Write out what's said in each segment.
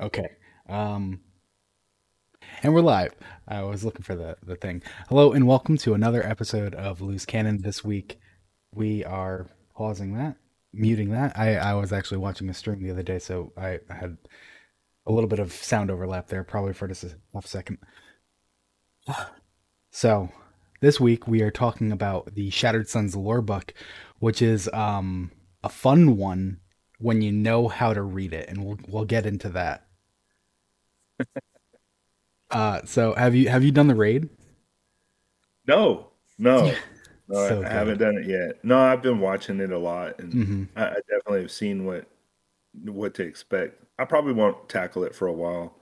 Okay. Um, and we're live. I was looking for the, the thing. Hello and welcome to another episode of Loose Cannon. This week we are pausing that, muting that. I, I was actually watching a stream the other day, so I, had a little bit of sound overlap there, probably for just a half second. So this week we are talking about the Shattered Suns lore book, which is um, a fun one when you know how to read it, and we'll we'll get into that. Uh, so have you have you done the raid? No, no, no So I. I haven't done it yet. No, I've been watching it a lot, and Mhm. I, I definitely have seen what what to expect. I probably won't tackle it for a while.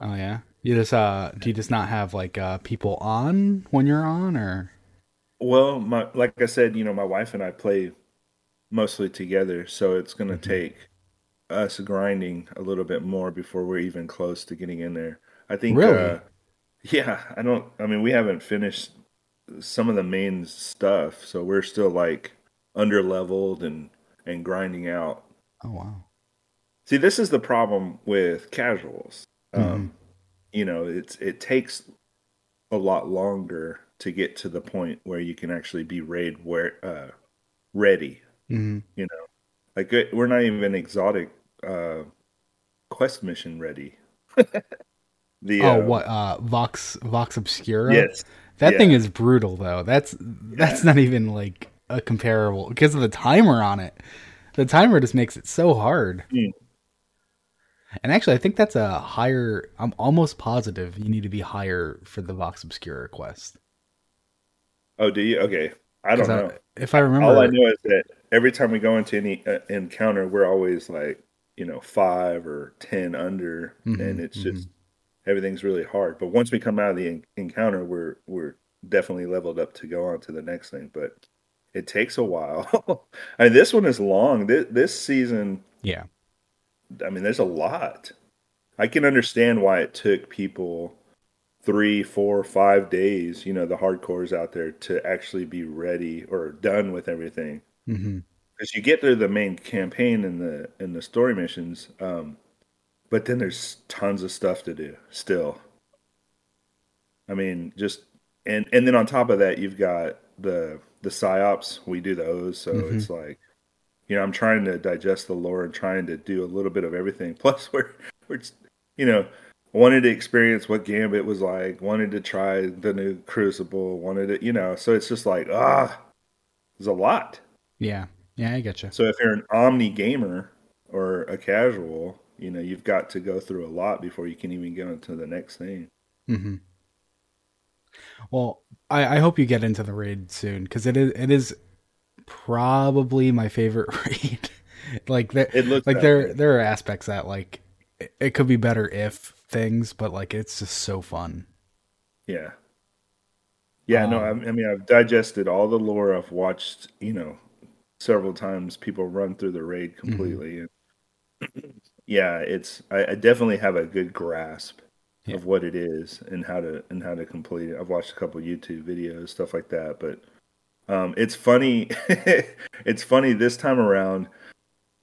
Oh yeah. You just uh do you just not have like uh people on when you're on or Well, my like I said, you know, my wife and I play mostly together, so it's going to Mhm. take us grinding a little bit more before we're even close to getting in there. I think. Really? Uh, yeah, I don't. I mean, we haven't finished some of the main stuff, so we're still like under leveled and and grinding out. Oh wow. See, this is the problem with casuals. Mhm. Um, you know, it's it takes a lot longer to get to the point where you can actually be raid where uh, ready. hmm You know, like we're not even exotic uh, quest mission ready. the Oh uh, what uh Vox Vox Obscura? Yes, That yeah. thing is brutal though. That's that's not even like a comparable because of the timer on it. The timer just makes it so hard. Mm. And actually I think that's a higher I'm almost positive you need to be higher for the Vox Obscura quest. Oh, do you? Okay, I don't 'Cause I- know. if I remember All I know is that every time we go into any uh, encounter, we're always like, you know, five or ten under, Mhm, and it's just everything's really hard. But once we come out of the en- encounter, we're we're definitely leveled up to go on to the next thing. But it takes a while. I mean, this one is long. This this season, Yeah. I mean, there's a lot. I can understand why it took people three, four, five days, you know, the hardcores out there to actually be ready or done with everything. hmm Because you get through the main campaign and the and the story missions, um, but then there's tons of stuff to do still. I mean, just and and then on top of that, you've got the the psyops. We do those, so Mhm. it's like, you know, I'm trying to digest the lore and trying to do a little bit of everything. Plus, we're we're just, you know, wanted to experience what Gambit was like, wanted to try the new Crucible, wanted to, you know, so it's just like ah, there's a lot. Yeah. Yeah, I get you. So if you're an omni gamer or a casual, you know, you've got to go through a lot before you can even get into the next thing. hmm Well, I, I hope you get into the raid soon because it is it is probably my favorite raid. like there, It looks like there way. there are aspects that like it, it could be better if things, but like it's just so fun. Yeah. Yeah, no, I, Um, I mean, I've digested all the lore. I've watched, you know, several times people run through the raid Mm-hmm. completely. And yeah, it's, I, I definitely have a good grasp Yeah. of what it is and how to, and how to complete it. I've watched a couple YouTube videos, stuff like that. But um, it's funny. it's funny this time around.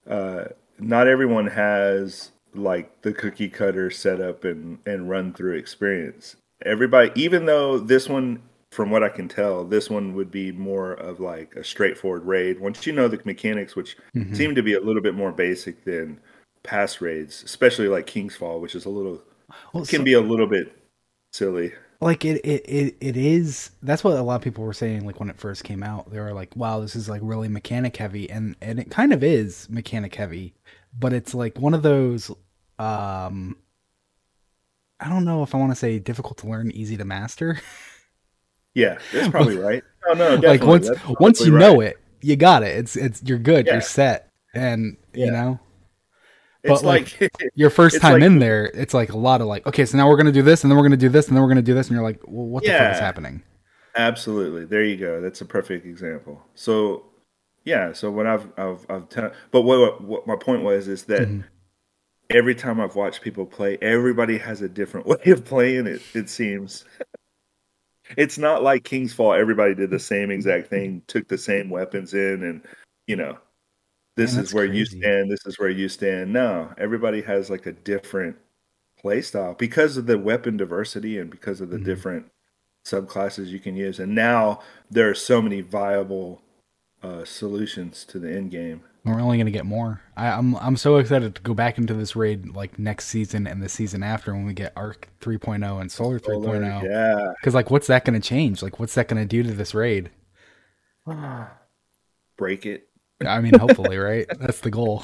Uh, not everyone has like the cookie cutter setup and and run through experience. Everybody, even though this one, from what I can tell, this one would be more of like a straightforward raid. Once you know the mechanics, which Mhm. seem to be a little bit more basic than past raids, especially like King's Fall, which is a little Well, can so- be a little bit silly. like it, it it it is that's what a lot of people were saying like when it first came out they were like wow this is like really mechanic heavy and and it kind of is mechanic heavy but it's like one of those um i don't know if i want to say difficult to learn easy to master Yeah, that's probably right. No, no, like once That's once you probably know it you got it it's it's you're good Yeah. you're set and you Yeah. know it's but, like, like, your first time like- in there it's like a lot of like okay so now we're gonna do this and then we're gonna do this and then we're gonna do this and you're like well what the fuck is happening Absolutely. There you go. That's a perfect example. So, yeah. So what I've I've I've tell, but what what my point was is that Mhm. every time I've watched people play, everybody has a different way of playing it. It seems. It's not like King's Fall. Everybody did the same exact thing, took the same weapons in, and you know, this Man, is where you stand. This is where you stand. No, everybody has like a different playstyle because of the weapon diversity and because of the mm-hmm. different subclasses you can use. And now there are so many viable uh, solutions to the end game. We're only going to get more. I, am I'm, I'm so excited to go back into this raid like next season and the season after when we get Arc 3.0 and Solar 3.0. Yeah. Because like, what's that going to change? Like, what's that going to do to this raid? Break it. I mean, hopefully, right? That's the goal.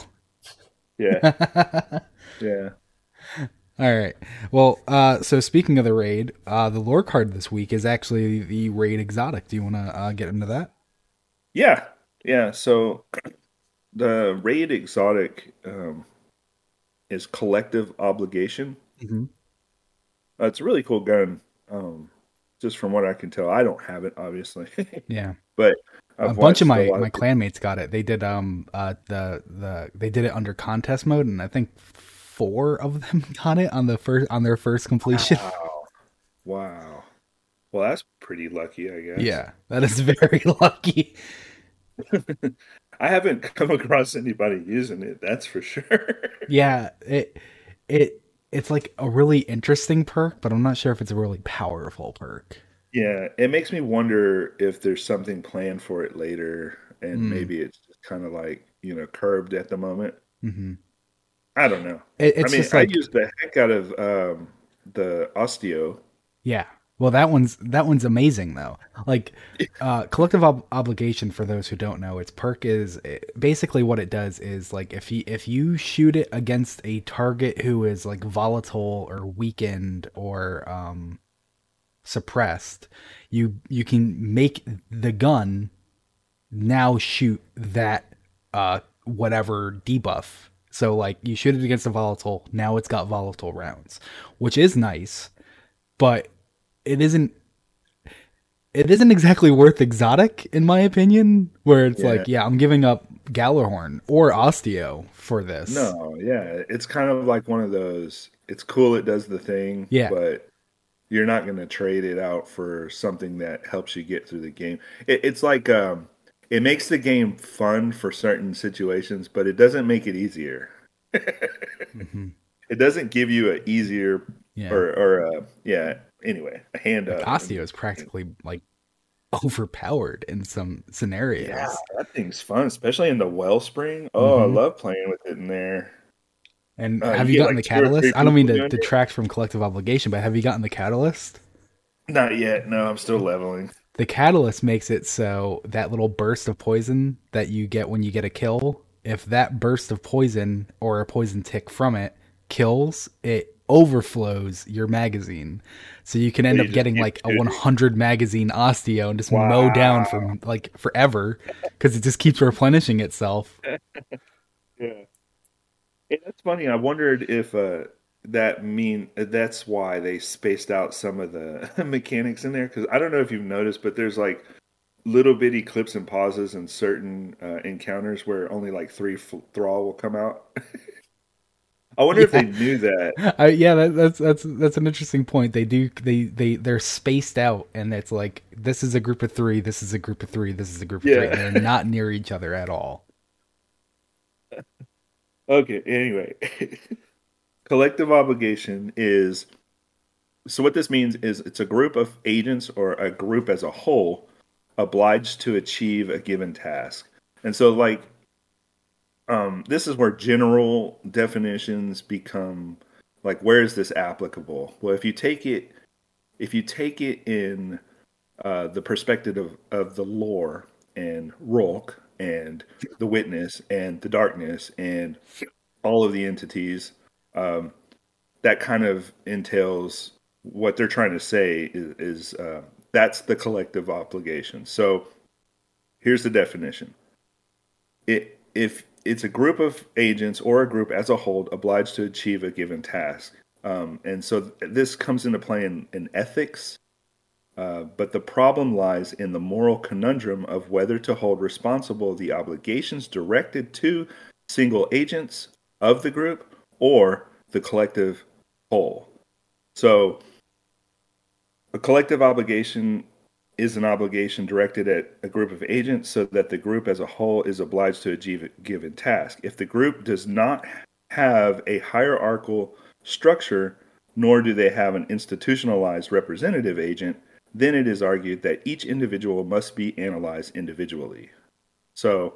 Yeah. yeah. All right. Well, uh, so speaking of the raid, uh, the lore card this week is actually the raid exotic. Do you want to uh, get into that? Yeah, yeah. So the raid exotic um, is collective obligation. Mm-hmm. Uh, it's a really cool gun. Um, just from what I can tell, I don't have it, obviously. yeah, but I've a bunch of my my clanmates got it. They did um uh the the they did it under contest mode, and I think four of them got it on the first on their first completion. Wow. wow. Well, that's pretty lucky, I guess. Yeah, that is very lucky. I haven't come across anybody using it. That's for sure. yeah, it it it's like a really interesting perk, but I'm not sure if it's a really powerful perk. Yeah, it makes me wonder if there's something planned for it later, and mm. maybe it's just kind of like you know curbed at the moment. Mm-hmm. I don't know. It, I mean, like, I use the heck out of um, the Osteo. Yeah, well, that one's that one's amazing though. Like uh, collective ob- obligation for those who don't know, its perk is basically what it does is like if you if you shoot it against a target who is like volatile or weakened or um, suppressed, you you can make the gun now shoot that uh, whatever debuff. So like you shoot it against a volatile, now it's got volatile rounds, which is nice, but it isn't it isn't exactly worth exotic in my opinion where it's yeah. like yeah i'm giving up Gjallarhorn or osteo for this no yeah it's kind of like one of those it's cool it does the thing yeah but you're not going to trade it out for something that helps you get through the game it, it's like um, it makes the game fun for certain situations but it doesn't make it easier mm-hmm. it doesn't give you an easier yeah. or or uh, yeah anyway, a hand up. Osteo is practically like overpowered in some scenarios. Yeah, that thing's fun, especially in the wellspring. Oh, mm-hmm. I love playing with it in there. And uh, have you, you gotten like the catalyst? I don't mean to detract from collective obligation, but have you gotten the catalyst? Not yet. No, I'm still leveling. The catalyst makes it so that little burst of poison that you get when you get a kill, if that burst of poison or a poison tick from it kills, it overflows your magazine. So you can end up getting like a 100 magazine osteo and just wow. mow down for like forever because it just keeps replenishing itself. yeah. Hey, that's funny. I wondered if uh, that mean that's why they spaced out some of the mechanics in there because I don't know if you've noticed, but there's like little bitty clips and pauses in certain uh, encounters where only like three f- thrall will come out. I wonder yeah. if they knew that. Uh, yeah, that, that's that's that's an interesting point. They do they they they're spaced out, and it's like this is a group of three, this is a group of three, this is a group of yeah. three. They're not near each other at all. Okay. Anyway, collective obligation is so what this means is it's a group of agents or a group as a whole obliged to achieve a given task. And so like um, this is where general definitions become like where is this applicable? Well, if you take it if you take it in uh, the perspective of, of the lore and Rhulk and the witness and the darkness and all of the entities, um, that kind of entails what they're trying to say is, is uh, that's the collective obligation. So here's the definition. It, if it's a group of agents or a group as a whole obliged to achieve a given task. Um, and so this comes into play in, in ethics, uh, but the problem lies in the moral conundrum of whether to hold responsible the obligations directed to single agents of the group or the collective whole. So, a collective obligation is an obligation directed at a group of agents so that the group as a whole is obliged to achieve a given task. If the group does not have a hierarchical structure nor do they have an institutionalized representative agent, then it is argued that each individual must be analyzed individually. So,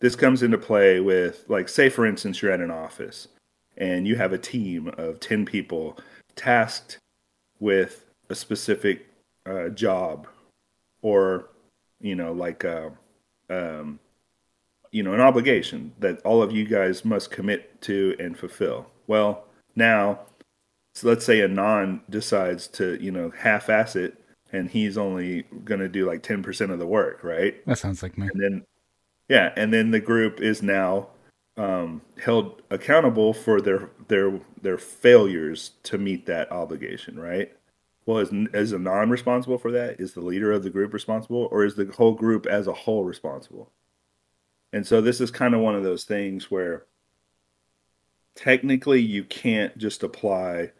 this comes into play with, like, say, for instance, you're at an office and you have a team of 10 people tasked with a specific uh, job or, you know, like, uh, um, you know, an obligation that all of you guys must commit to and fulfill. Well, now, so let's say a non decides to, you know, half-ass it, and he's only going to do like ten percent of the work, right? That sounds like me. And then, yeah, and then the group is now um, held accountable for their their their failures to meet that obligation, right? Well, is is Anon responsible for that? Is the leader of the group responsible, or is the whole group as a whole responsible? And so this is kind of one of those things where technically you can't just apply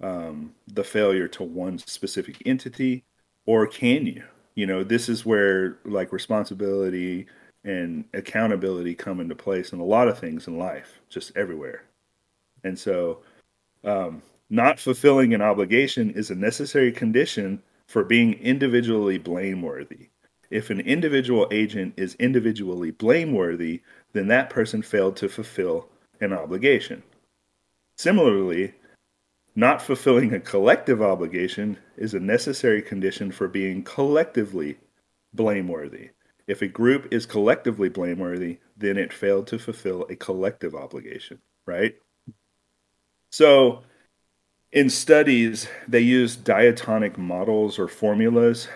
um, the failure to one specific entity, or can you? You know, this is where like responsibility and accountability come into place in a lot of things in life, just everywhere. And so, um, not fulfilling an obligation is a necessary condition for being individually blameworthy. If an individual agent is individually blameworthy, then that person failed to fulfill an obligation. Similarly, not fulfilling a collective obligation is a necessary condition for being collectively blameworthy. If a group is collectively blameworthy, then it failed to fulfill a collective obligation, right? So, in studies, they use diatonic models or formulas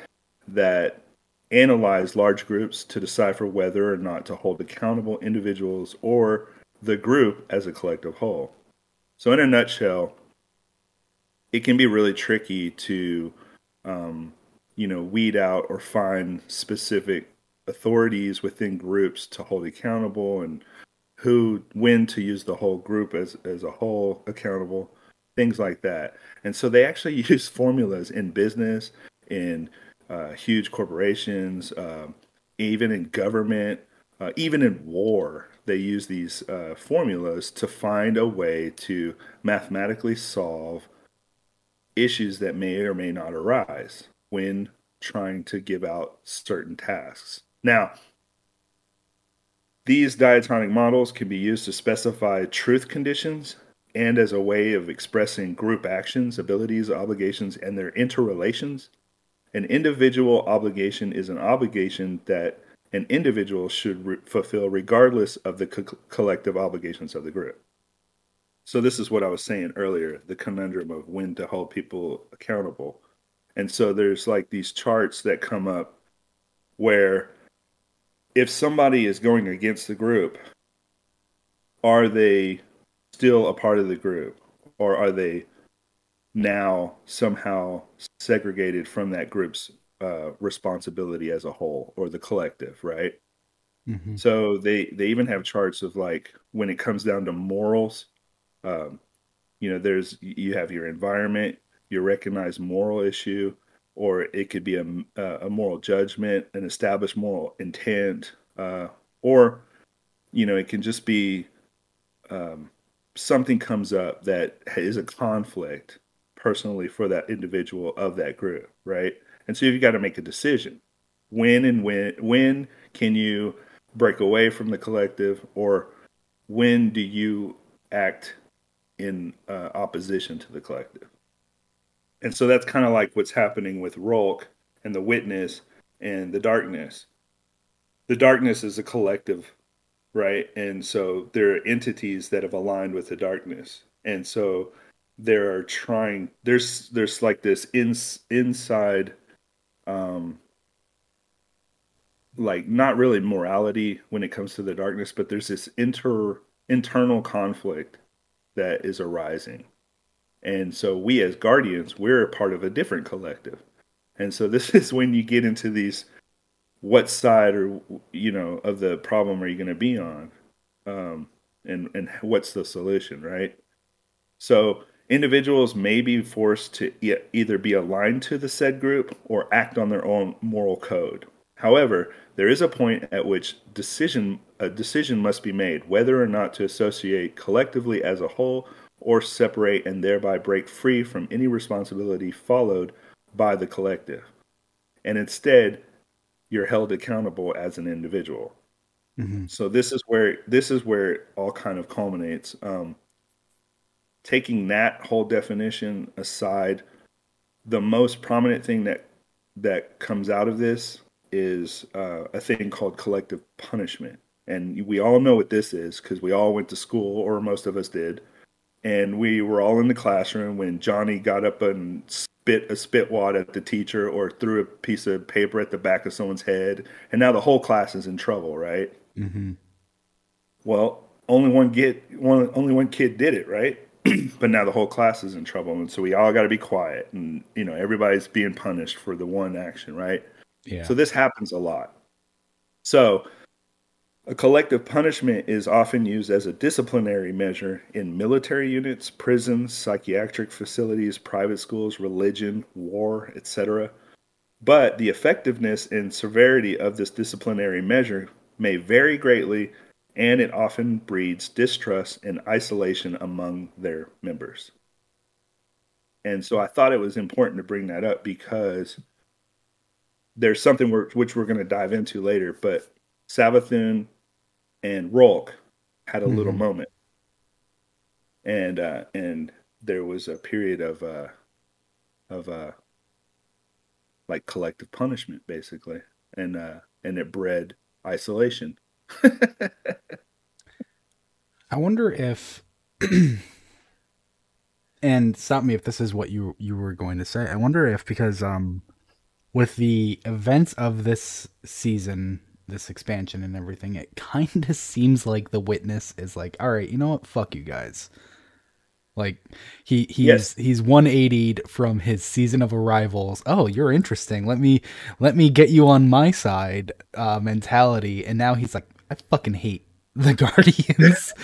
that analyze large groups to decipher whether or not to hold accountable individuals or the group as a collective whole. So, in a nutshell, it can be really tricky to, um, you know, weed out or find specific authorities within groups to hold accountable and who, when to use the whole group as as a whole accountable, things like that. And so they actually use formulas in business, in uh, huge corporations, uh, even in government, uh, even in war, they use these uh, formulas to find a way to mathematically solve issues that may or may not arise when trying to give out certain tasks. Now, these diatonic models can be used to specify truth conditions and as a way of expressing group actions, abilities, obligations, and their interrelations an individual obligation is an obligation that an individual should re- fulfill regardless of the co- collective obligations of the group. So, this is what I was saying earlier the conundrum of when to hold people accountable. And so, there's like these charts that come up where if somebody is going against the group, are they still a part of the group or are they now somehow segregated from that group's uh, responsibility as a whole or the collective, right? Mm-hmm. So they they even have charts of like when it comes down to morals, um, you know, there's you have your environment, your recognized moral issue, or it could be a, a moral judgment, an established moral intent, uh, or you know, it can just be um, something comes up that is a conflict personally for that individual of that group, right? And so you've got to make a decision. When and when when can you break away from the collective or when do you act in uh, opposition to the collective? And so that's kind of like what's happening with Rhulk and the witness and the darkness. The darkness is a collective, right? And so there are entities that have aligned with the darkness. And so there are trying there's there's like this in, inside um like not really morality when it comes to the darkness but there's this inter internal conflict that is arising and so we as guardians we're a part of a different collective and so this is when you get into these what side or you know of the problem are you going to be on um and and what's the solution right so Individuals may be forced to e- either be aligned to the said group or act on their own moral code. However, there is a point at which decision a decision must be made whether or not to associate collectively as a whole or separate and thereby break free from any responsibility followed by the collective. And instead, you're held accountable as an individual. Mm-hmm. So this is where this is where it all kind of culminates. Um, taking that whole definition aside, the most prominent thing that that comes out of this is uh, a thing called collective punishment, and we all know what this is because we all went to school, or most of us did, and we were all in the classroom when Johnny got up and spit a spit wad at the teacher or threw a piece of paper at the back of someone's head, and now the whole class is in trouble, right? Mm-hmm. Well, only one get one only one kid did it, right? but now the whole class is in trouble, and so we all got to be quiet, and you know everybody's being punished for the one action, right? Yeah. So this happens a lot. So a collective punishment is often used as a disciplinary measure in military units, prisons, psychiatric facilities, private schools, religion, war, etc. But the effectiveness and severity of this disciplinary measure may vary greatly, and it often breeds distrust and isolation among their members. And so I thought it was important to bring that up because there's something which we're going to dive into later, but Savathun and Rhulk had a mm-hmm. little moment, and uh, and there was a period of uh, of uh, like collective punishment, basically, and uh, and it bred isolation. I wonder if and stop me if this is what you you were going to say. I wonder if because um with the events of this season, this expansion and everything, it kind of seems like the witness is like, all right, you know what, fuck you guys. Like he he's yes. he's 180'd from his season of arrivals. Oh, you're interesting. Let me let me get you on my side uh, mentality. And now he's like, I fucking hate the Guardians.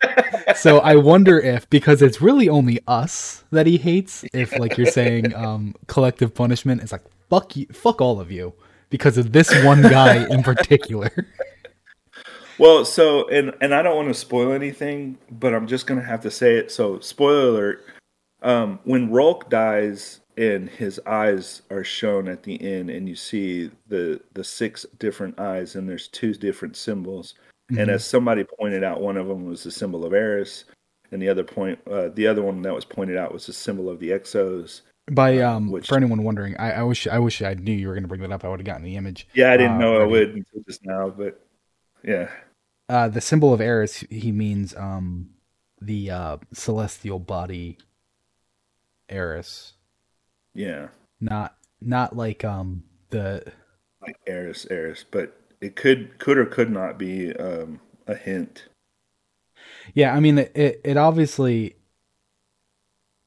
so I wonder if because it's really only us that he hates, if like you're saying um collective punishment is like fuck you fuck all of you because of this one guy in particular. Well, so and and I don't want to spoil anything, but I'm just gonna have to say it. So, spoiler alert: um, when Rhulk dies and his eyes are shown at the end, and you see the the six different eyes, and there's two different symbols. Mm-hmm. And as somebody pointed out, one of them was the symbol of Eris, and the other point, uh, the other one that was pointed out was the symbol of the Exos. By um, um which, for anyone wondering, I, I, wish I wish I knew you were going to bring that up. I would have gotten the image. Yeah, I didn't uh, know I would until just now, but yeah. Uh, the symbol of Eris, he means um, the uh, celestial body Eris. Yeah. Not not like um the like Eris Eris, but it could could or could not be um, a hint. Yeah, I mean it it obviously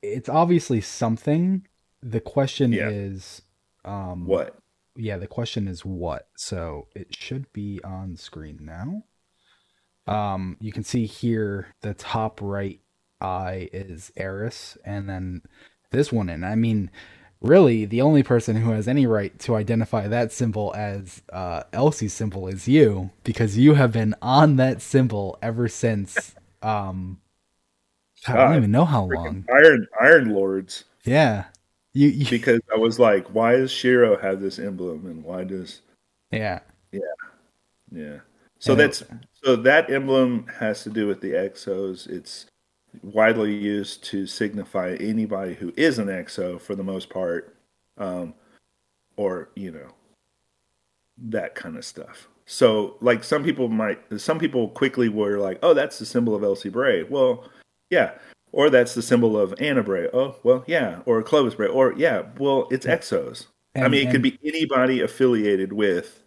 it's obviously something. The question yeah. is um what? Yeah, the question is what. So it should be on screen now. Um, you can see here the top right eye is Eris, and then this one, and I mean, really, the only person who has any right to identify that symbol as uh, Elsie's symbol is you, because you have been on that symbol ever since. Um, God, I don't even know how long. Iron Iron Lords. Yeah, you, you, because I was like, why does Shiro have this emblem, and why does? Yeah. Yeah. Yeah. So that's so that emblem has to do with the exos. It's widely used to signify anybody who is an exo for the most part, um, or you know that kind of stuff. So like some people might, some people quickly were like, oh, that's the symbol of Elsie Bray. Well, yeah. Or that's the symbol of Ana Bray. Oh, well, yeah. Or Clovis Bray. Or yeah, well, it's exos. And, I mean, it and, could be anybody affiliated with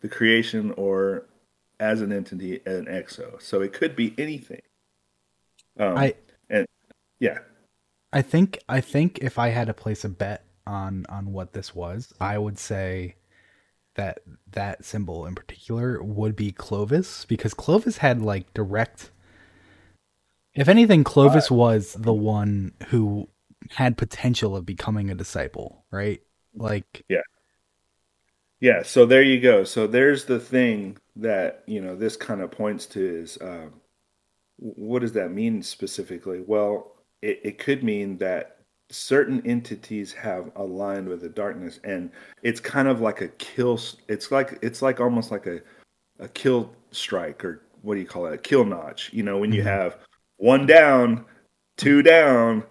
the creation or as an entity an exo. So it could be anything. Um, I and yeah. I think I think if I had to place a bet on on what this was, I would say that that symbol in particular would be Clovis because Clovis had like direct if anything Clovis uh, was the one who had potential of becoming a disciple, right? Like Yeah. Yeah, so there you go. So there's the thing that you know this kind of points to is um, what does that mean specifically? Well, it, it could mean that certain entities have aligned with the darkness and it's kind of like a kill it's like it's like almost like a a kill strike or what do you call it a kill notch you know when you mm-hmm. have one down two down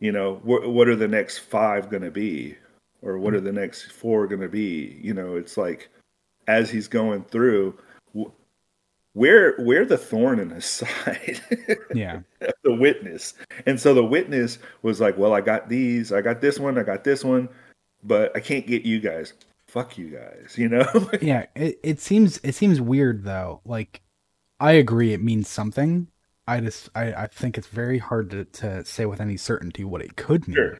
you know wh- what are the next five going to be? Or what are the next four going to be? You know it's like as he's going through we're we're the thorn in his side yeah. the witness. And so the witness was like well i got these i got this one i got this one but i can't get you guys. Fuck you guys you know? Yeah it, it seems it seems weird though. Like i agree it means something i just i, I think it's very hard to, to say with any certainty what it could mean sure.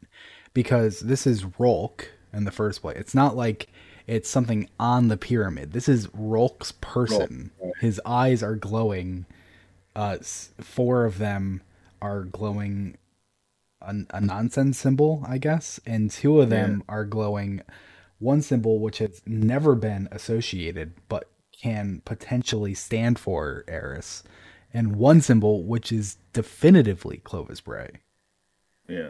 because this is Rhulk in the first place it's not like it's something on the pyramid. This is Rhulk's person. Rhulk. His eyes are glowing. Uh, four of them are glowing a, a, nonsense symbol, I guess, and two of them yeah. are glowing one symbol which has never been associated but can potentially stand for Eris, and one symbol which is definitively Clovis Bray. Yeah.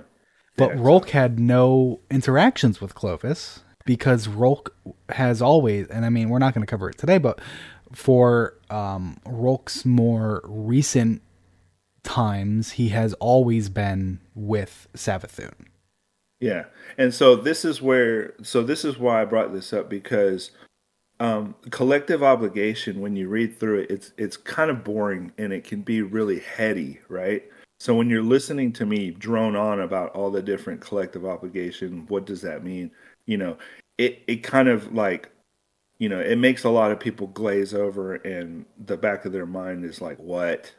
But yeah, Rhulk had no interactions with Clovis because Rhulk has always, and I mean, we're not going to cover it today, but for um, Rhulk's more recent times, he has always been with Savathun. Yeah, and so this is where, so this is why I brought this up because um, collective obligation, when you read through it, it's it's kind of boring and it can be really heady, right? So when you're listening to me drone on about all the different collective obligation, what does that mean? you know, it it kind of like you know, it makes a lot of people glaze over and the back of their mind is like, what?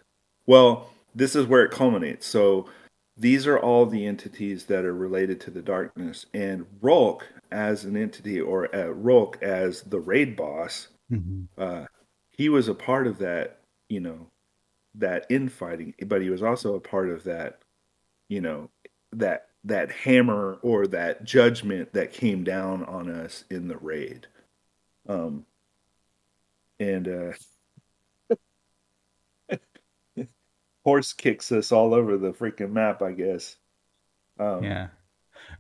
Well, this is where it culminates. So these are all the entities that are related to the darkness. And Rhulk as an entity or uh, Rhulk as the raid boss, mm-hmm. uh, he was a part of that, you know, that infighting, but he was also a part of that, you know, that that hammer or that judgment that came down on us in the raid. Um, and uh, horse kicks us all over the freaking map, I guess. Um, yeah,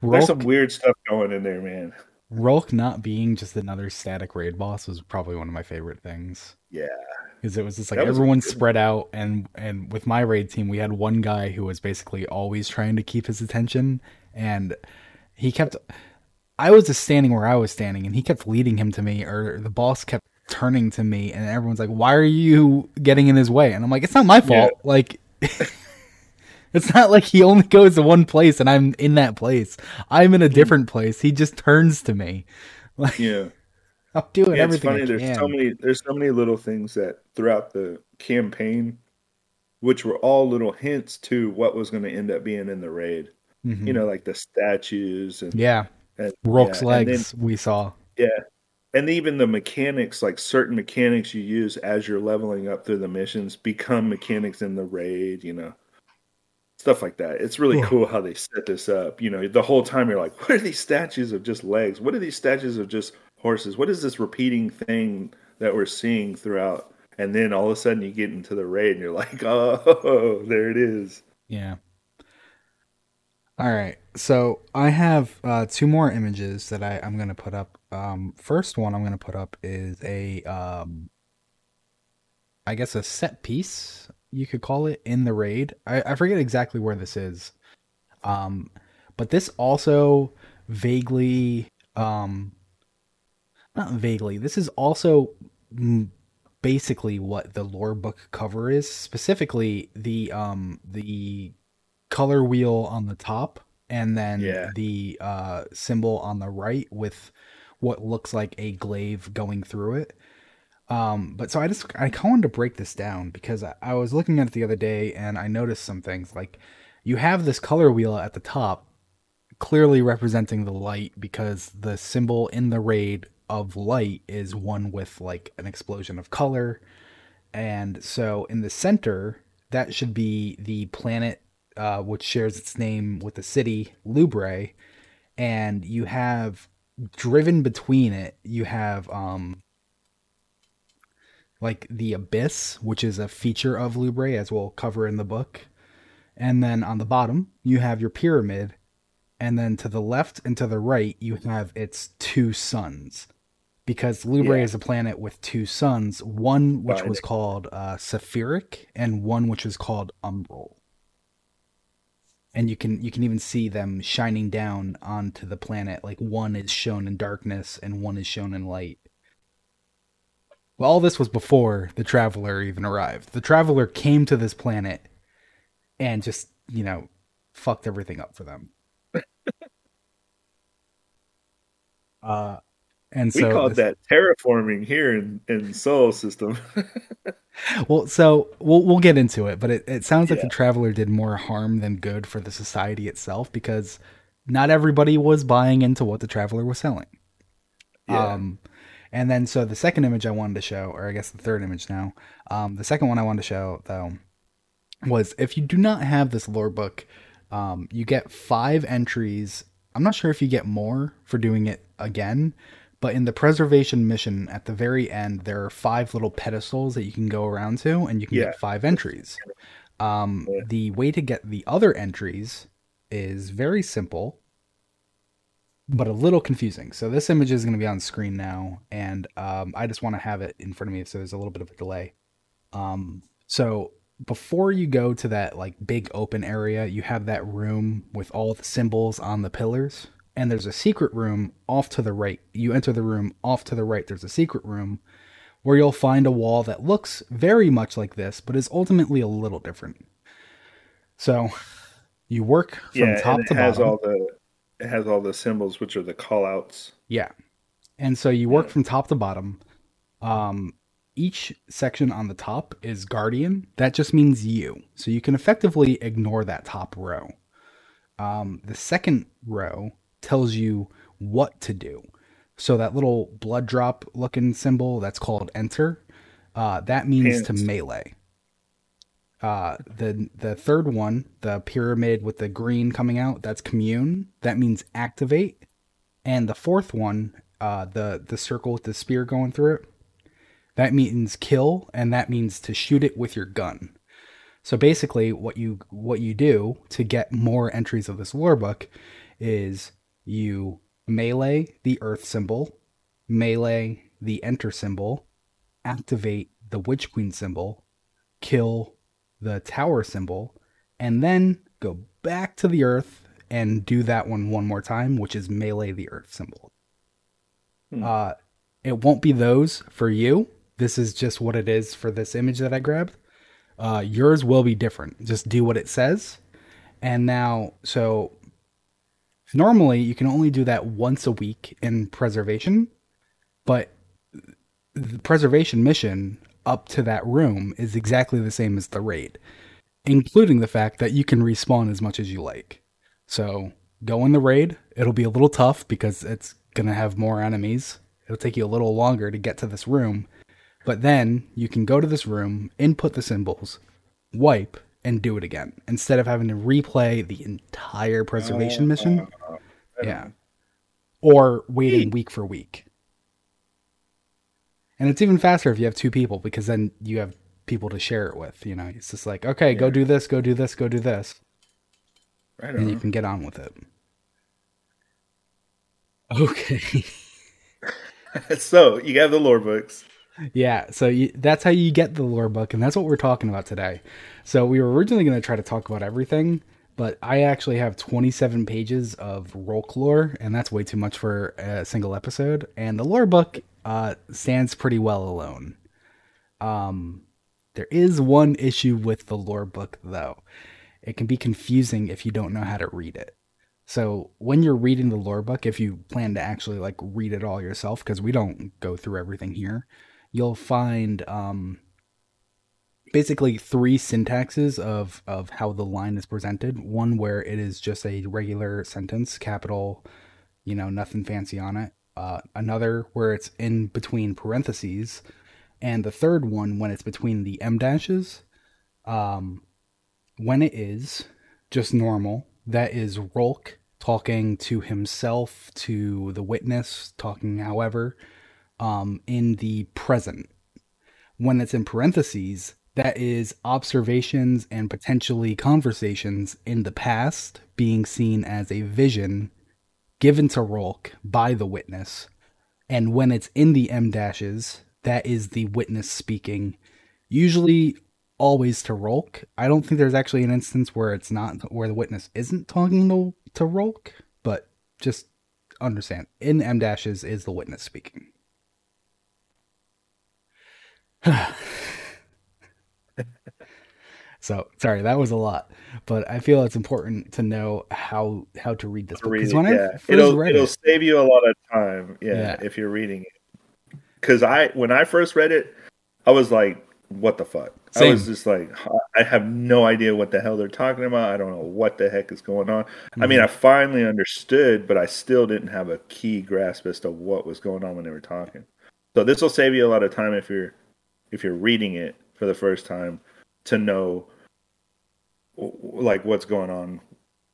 Rhulk, there's some weird stuff going in there, man. Rhulk not being just another static raid boss was probably one of my favorite things. Yeah, because it was just like that everyone spread out and and with my raid team we had one guy who was basically always trying to keep his attention and he kept I was just standing where I was standing and he kept leading him to me or the boss kept turning to me and everyone's like why are you getting in his way and I'm like it's not my fault yeah. like it's not like he only goes to one place and I'm in that place I'm in a different place he just turns to me like yeah I'm doing yeah, everything. It's funny. There's so many. There's so many little things that throughout the campaign, which were all little hints to what was going to end up being in the raid. Mm-hmm. You know, like the statues and yeah, and, Rhulk's yeah, legs then, we saw. Yeah, and even the mechanics, like certain mechanics you use as you're leveling up through the missions, become mechanics in the raid. You know, stuff like that. It's really cool how they set this up. You know, the whole time you're like, what are these statues of just legs? What are these statues of just horses. What is this repeating thing that we're seeing throughout? And then all of a sudden you get into the raid and you're like, oh, there it is. Yeah. All right. So I have uh, two more images that I, I'm going to put up. Um, first one I'm going to put up is a, um, I guess, a set piece, you could call it, in the raid. I, I forget exactly where this is. Um, but this also vaguely um, not vaguely. This is also basically what the lore book cover is. Specifically, the um the color wheel on the top, and then yeah. the uh, symbol on the right with what looks like a glaive going through it. Um, but so I just I kind of wanted to break this down because I, I was looking at it the other day and I noticed some things like you have this color wheel at the top clearly representing the light because the symbol in the raid of light is one with like an explosion of color. And so in the center, that should be the planet uh, which shares its name with the city, Lubrae. And you have driven between it, you have um, like the abyss, which is a feature of Lubrae, as we'll cover in the book. And then on the bottom, you have your pyramid. And then to the left and to the right, you have its two suns. Because Lubrae Yeah. is a planet with two suns, one which Right. was called uh, Saphiric and one which was called Umbral. And you can you can even see them shining down onto the planet. Like one is shown in darkness and one is shown in light. Well, all this was before the traveler even arrived. The traveler came to this planet and just, you know, fucked everything up for them. uh and We so called this- that terraforming here in in Sol System. well, so we'll we'll get into it, but it, it sounds like Yeah. the traveler did more harm than good for the society itself because not everybody was buying into what the traveler was selling. Yeah. Um, and then so the second image I wanted to show, or I guess the third image now, um, the second one I wanted to show though was if you do not have this lore book, um, you get five entries. I'm not sure if you get more for doing it again, but in the preservation mission at the very end, there are five little pedestals that you can go around to, and you can Yeah. get five entries. Um, Yeah. The way to get the other entries is very simple but a little confusing. So this image is going to be on screen now, and um, I just want to have it in front of me, so there's a little bit of a delay. Um, so before you go to that like big open area, you have that room with all the symbols on the pillars, and there's a secret room off to the right. You enter the room off to the right. There's a secret room where you'll find a wall that looks very much like this, but is ultimately a little different. So you work from yeah, top to has bottom. all the it has all the symbols, which are the call outs. Yeah. And so you work Yeah. from top to bottom. Um, each section on the top is guardian. That just means you. So you can effectively ignore that top row. Um, the second row tells you what to do. So that little blood drop looking symbol that's called enter, uh, that means to melee. Uh, the the third one, the pyramid with the green coming out, that's commune. That means activate. And the fourth one, uh, the the circle with the spear going through it, that means kill, and that means to shoot it with your gun. So basically, what you what you do to get more entries of this lore book is you melee the earth symbol, melee the enter symbol, activate the witch queen symbol, kill the tower symbol, and then go back to the earth and do that one one more time, which is melee the earth symbol. Hmm. Uh, it won't be those for you. This is just what it is for this image that I grabbed. Uh, yours will be different. Just do what it says. And now, so normally you can only do that once a week in preservation, but the preservation mission up to that room is exactly the same as the raid, including the fact that you can respawn as much as you like. So go in the raid. It'll be a little tough because it's going to have more enemies. It'll take you a little longer to get to this room. But then you can go to this room, input the symbols, wipe, and do it again instead of having to replay the entire preservation oh, mission. Oh, oh, yeah. Or waiting week for week. And it's even faster if you have two people because then you have people to share it with. You know, it's just like, okay, go do this, go do this, go do this. Right And you can get on with it. Okay. so you have the lore books. Yeah, so you, that's how you get the lore book, and that's what we're talking about today. So we were originally going to try to talk about everything, but I actually have 27 pages of Rhulk lore, and that's way too much for a single episode. And the lore book uh, stands pretty well alone. Um, there is one issue with the lore book, though. It can be confusing if you don't know how to read it. So when you're reading the lore book, if you plan to actually like read it all yourself, because we don't go through everything here, you'll find um, basically three syntaxes of of how the line is presented. One where it is just a regular sentence, capital, you know, nothing fancy on it. Uh, another where it's in between parentheses, and the third one when it's between the em dashes. Um, when it is just normal, that is Rhulk talking to himself, to the witness, talking however, um, in the present. When it's in parentheses, that is observations and potentially conversations in the past being seen as a vision given to Rhulk by the witness. And when it's in the em dashes, that is the witness speaking, usually always to Rhulk. I don't think there's actually an instance where it's not where the witness isn't talking to to Rhulk, but just understand in em dashes is the witness speaking. So sorry, that was a lot, but I feel it's important to know how how to read this because it, when I yeah. first it'll read it'll it, save you a lot of time. Yeah, Yeah. if you're reading it. Because I when I first read it, I was like, "What the fuck?" I was just like, "I have no idea what the hell they're talking about. I don't know what the heck is going on." I mean, mm-hmm. I finally understood, but I still didn't have a key grasp as to what was going on when they were talking. So this will save you a lot of time if you're if you're reading it for the first time to know like what's going on.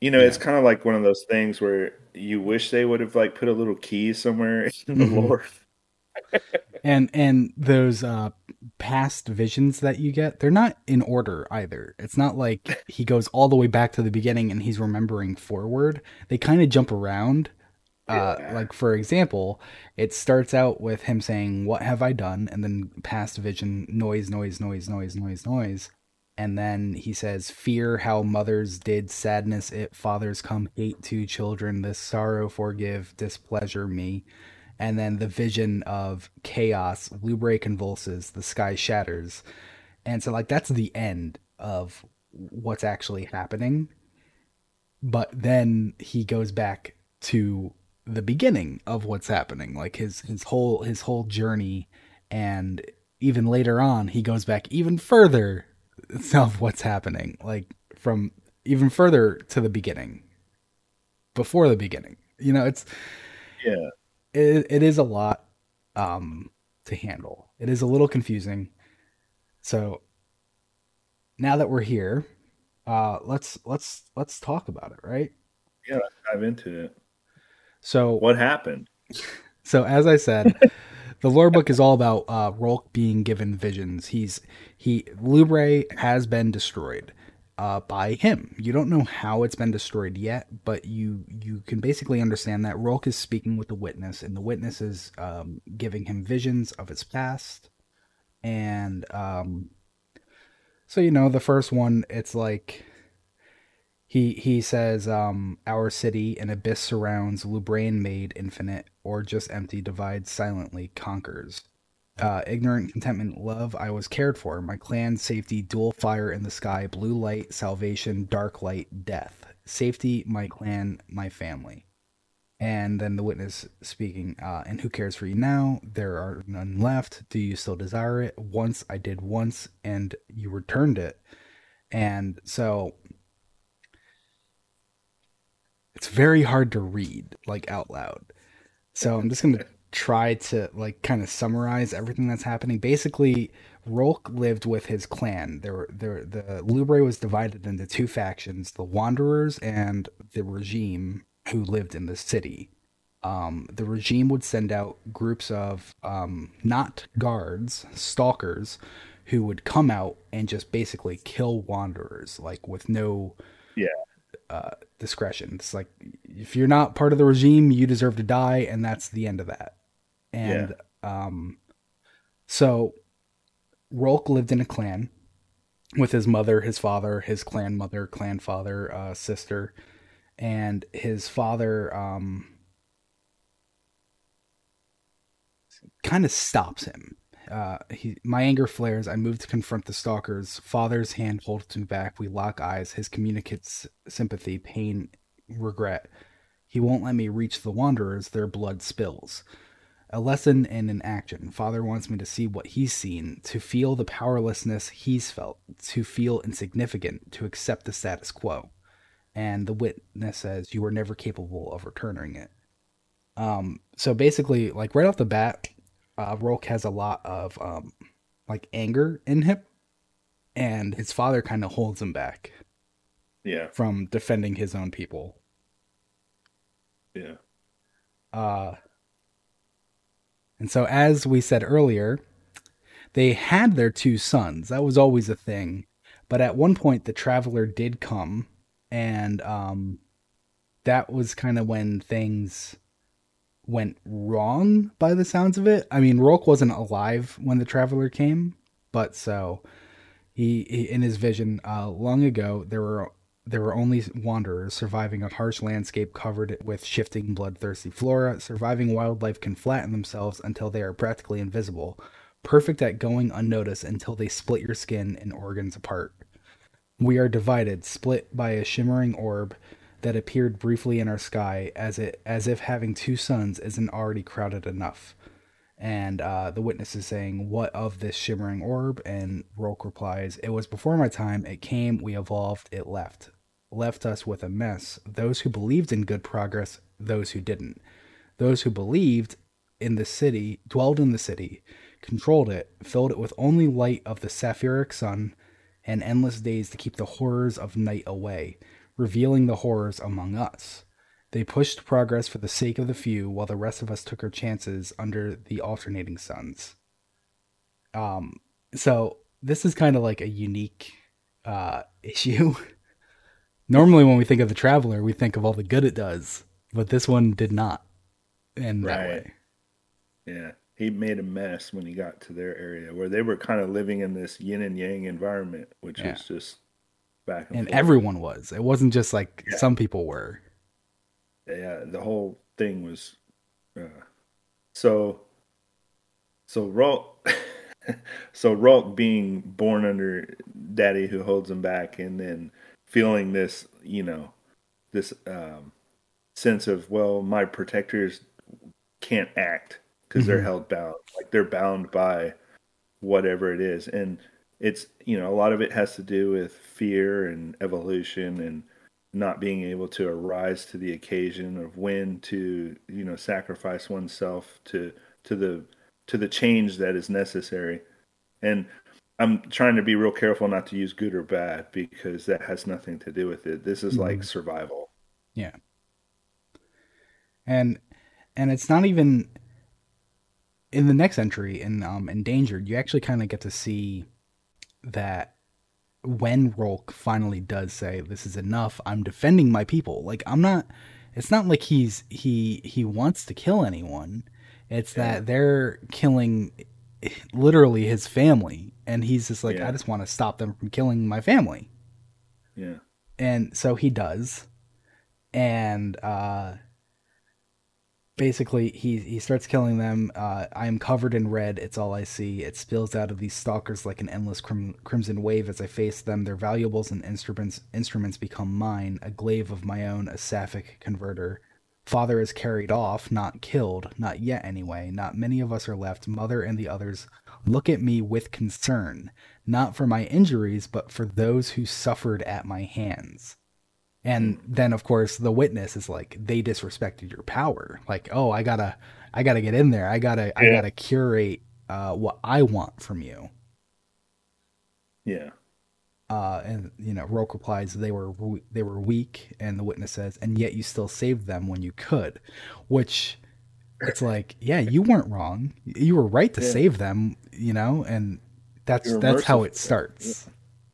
You know, it's kind of like one of those things where you wish they would have like put a little key somewhere in the Mhm. lore. and and those uh past visions that you get they're not in order either it's not like he goes all the way back to the beginning and he's remembering forward they kind of jump around uh Yeah. like for example it starts out with him saying what have i done and then past vision noise noise noise noise noise noise and then he says fear how mothers did sadness. It fathers come hate to children. This sorrow forgive displeasure me. And then the vision of chaos Lubrae convulses the sky shatters. And so like that's the end of what's actually happening. But then he goes back to the beginning of what's happening like his his whole his whole journey. And even later on he goes back even further of what's happening like from even further to the beginning before the beginning you know it's Yeah. it, it is a lot um to handle it is a little confusing so now that we're here uh let's let's let's talk about it right Yeah, dive into it. so What happened? So as I said, the lore book is all about uh, Rhulk being given visions. He's he Lubrae has been destroyed uh, by him. You don't know how it's been destroyed yet, but you you can basically understand that Rhulk is speaking with the witness, and the witness is um, giving him visions of his past. And um, so you know, the first one, it's like he he says, um, "Our city, an abyss surrounds. Lubrain made infinite, or just empty, divides silently, conquers. Uh, ignorant contentment, love. I was cared for. My clan safety, dual fire in the sky, blue light, salvation, dark light, death. Safety, my clan, my family." And then the witness speaking, uh, and who cares for you now? There are none left. Do you still desire it? Once I did once, and you returned it. And so it's very hard to read like out loud. So I'm just gonna try to like kind of summarize everything that's happening. Basically, Rhulk lived with his clan. There, were there, the Lubrae was divided into two factions: the Wanderers and the Regime, who lived in the city. Um, the regime would send out groups of um, not guards, stalkers, who would come out and just basically kill wanderers, like with no Yeah. uh, discretion. It's like if you're not part of the regime, you deserve to die, and that's the end of that. And um, so Rhulk lived in a clan with his mother, his father, his clan mother, clan father, uh, sister, and his father um, kind of stops him. Uh, he, my anger flares. I move to confront the stalkers. Father's hand holds me back. We lock eyes. His communicates sympathy, pain, regret. He won't let me reach the wanderers. Their blood spills. A lesson and an action. Father wants me to see what he's seen, to feel the powerlessness he's felt, to feel insignificant, to accept the status quo. And the witness says, You were never capable of returning it. Um, so basically, like right off the bat, uh, Rhulk has a lot of um, like anger in him, and his father kind of holds him back Yeah. from defending his own people. Yeah. Uh, and so, as we said earlier, they had their two suns. That was always a thing. But at one point, the traveler did come, and um, that was kind of when things went wrong by the sounds of it. I mean, Rhulk wasn't alive when the traveler came, but so he, he in his vision uh, long ago there were there were only wanderers surviving a harsh landscape covered with shifting bloodthirsty flora. Surviving wildlife can flatten themselves until they are practically invisible, perfect at going unnoticed until they split your skin and organs apart. We are divided, split by a shimmering orb that appeared briefly in our sky as it as if having two suns isn't already crowded enough. And uh, the witness is saying, What of this shimmering orb? And Rhulk replies, It was before my time. It came, we evolved, it left. Left us with a mess. Those who believed in good progress, those who didn't. Those who believed in the city, dwelled in the city, controlled it, filled it with only light of the sapphiric sun, and endless days to keep the horrors of night away revealing the horrors among us. They pushed progress for the sake of the few, while the rest of us took our chances under the alternating suns. Um, so this is kind of like a unique uh, issue. Normally, when we think of the Traveler, we think of all the good it does, but this one did not in right. that way. Yeah, he made a mess when he got to their area where they were kind of living in this yin and yang environment, which yeah. is just back and, and everyone was. It wasn't just like yeah. some people were. Yeah, the whole thing was. Uh, so, so Rhulk, so Rhulk being born under Daddy who holds him back, and then feeling this, you know, this um, sense of well, my protectors can't act because mm-hmm. they're held bound, like they're bound by whatever it is, and it's you know a lot of it has to do with fear and evolution and not being able to arise to the occasion of when to you know sacrifice oneself to to the to the change that is necessary. And i'm trying to be real careful not to use good or bad because that has nothing to do with it. This is mm-hmm. like survival. Yeah. And and it's not even in the next entry in um endangered you actually kind of get to see that when Rhulk finally does say this is enough, I'm defending my people. Like I'm not it's not like he's he he wants to kill anyone. It's yeah. that they're killing literally his family and he's just like yeah. I just want to stop them from killing my family. Yeah. And so he does. And uh basically he he starts killing them. Uh, I am covered in red. It's all I see. It spills out of these stalkers like an endless crim- crimson wave as I face them. Their valuables and instruments instruments become mine. A glaive of my own, a sapphic converter. Father is carried off, not killed, not yet anyway. Not many of us are left. Mother and the others look at me with concern, not for my injuries, but for those who suffered at my hands. And then of course the witness is like they disrespected your power. Like, oh, I gotta I gotta get in there. I gotta yeah. I gotta curate uh, what I want from you. Yeah. Uh, and you know, Rhulk replies they were they were weak, and the witness says, and yet you still saved them when you could, which it's like, yeah, you weren't wrong. You were right to yeah. save them, you know, and that's that's how it starts.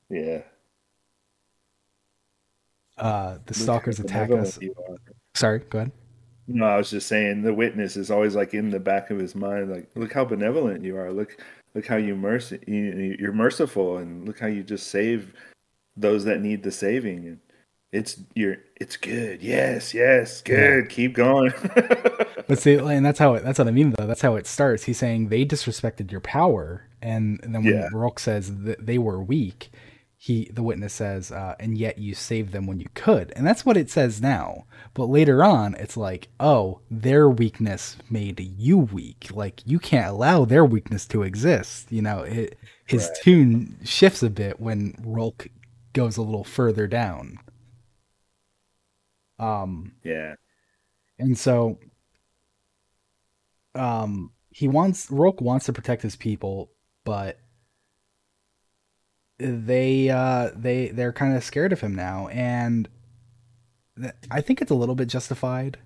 Yeah uh, the stalkers attack us. Sorry, go ahead. No, I was just saying the witness is always like in the back of his mind, like, look how benevolent you are. Look, look how you mercy, you're merciful, and look how you just save those that need the saving. And it's you're, it's good. Yes, yes, good. Yeah. Keep going. but see, and that's how it, that's what I mean though. That's how it starts. He's saying they disrespected your power, and, and then when yeah. Rhulk says that they were weak, he the witness says uh, and yet you saved them when you could. And that's what it says now. But later on it's like oh their weakness made you weak. Like you can't allow their weakness to exist you know? It, his right. tune shifts a bit when Rhulk goes a little further down. Um yeah. and so um he wants Rhulk wants to protect his people but they uh they they're kind of scared of him now and th- i think it's a little bit justified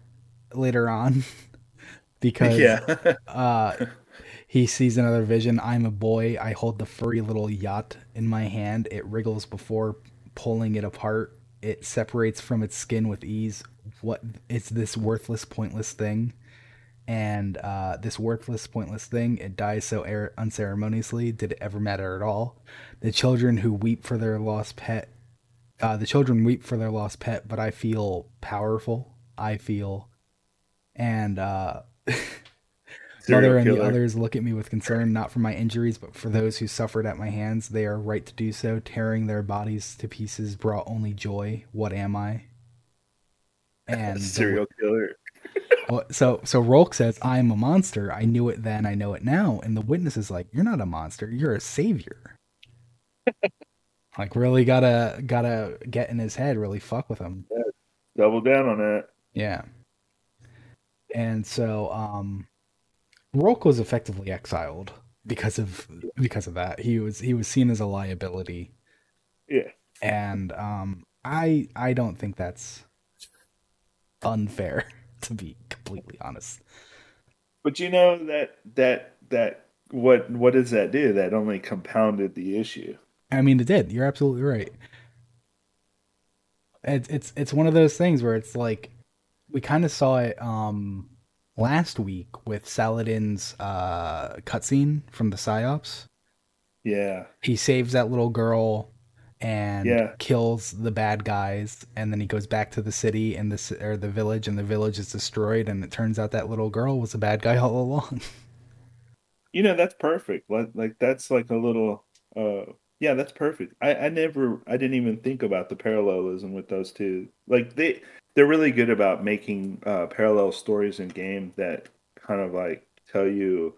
later on because yeah. uh he sees another vision. I'm a boy. I hold the furry little yacht in my hand. It wriggles before pulling it apart. It separates from its skin with ease. What is this worthless, pointless thing? And uh, this worthless, pointless thing, it dies so er- unceremoniously. Did it ever matter at all? The children who weep for their lost pet. Uh, the children weep for their lost pet, but I feel powerful. I feel. And uh, Mother and the others look at me with concern, not for my injuries, but for those who suffered at my hands. They are right to do so. Tearing their bodies to pieces brought only joy. What am I? And serial the, killer. Well, so so Rhulk says, "I'm a monster. I knew it then. I know it now." And the witness is like, "You're not a monster. You're a savior." like, really gotta gotta get in his head. Really fuck with him. Yeah, double down on that. Yeah. And so, um, Rhulk was effectively exiled because of because of that. He was he was seen as a liability. Yeah. And um I I don't think that's unfair to be completely honest. But you know that that that what what does that do? That only compounded the issue. I mean it did. You're absolutely right. It's it's it's one of those things where it's like we kind of saw it um last week with Saladin's uh, cutscene from the psyops. Yeah, he saves that little girl and yeah. kills the bad guys, and then he goes back to the city and the or the village, and the village is destroyed, and it turns out that little girl was a bad guy all along. you know that's perfect. Like, like that's like a little. uh yeah, that's perfect. I, I never, I didn't even think about the parallelism with those two. Like they, they're really good about making uh, parallel stories in game that kind of like tell you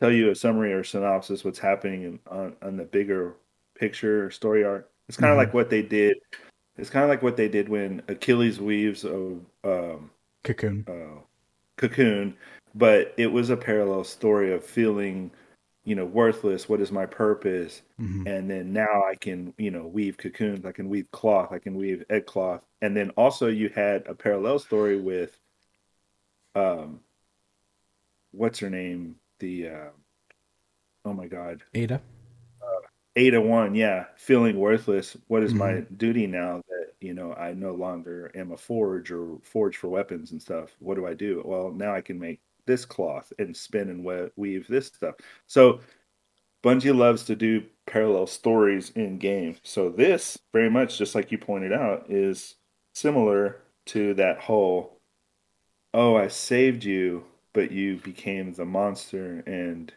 tell you a summary or synopsis what's happening in, on, on the bigger picture story arc. It's kind of mm-hmm. like what they did. It's kind of like what they did when Achilles weaves a um, cocoon. Uh, cocoon, but it was a parallel story of feeling you know, worthless. What is my purpose? Mm-hmm. And then now I can, you know, weave cocoons. I can weave cloth. I can weave egg cloth. And then also you had a parallel story with, um, what's her name? The, uh, oh my God, Ada. Uh, Ada one, yeah, feeling worthless. What is mm-hmm. my duty now that you know I no longer am a forge or forge for weapons and stuff? What do I do? Well, now I can make this cloth and spin and weave this stuff. So Bungie loves to do parallel stories in game. So this, very much just like you pointed out, is similar to that whole oh, I saved you, but you became the monster and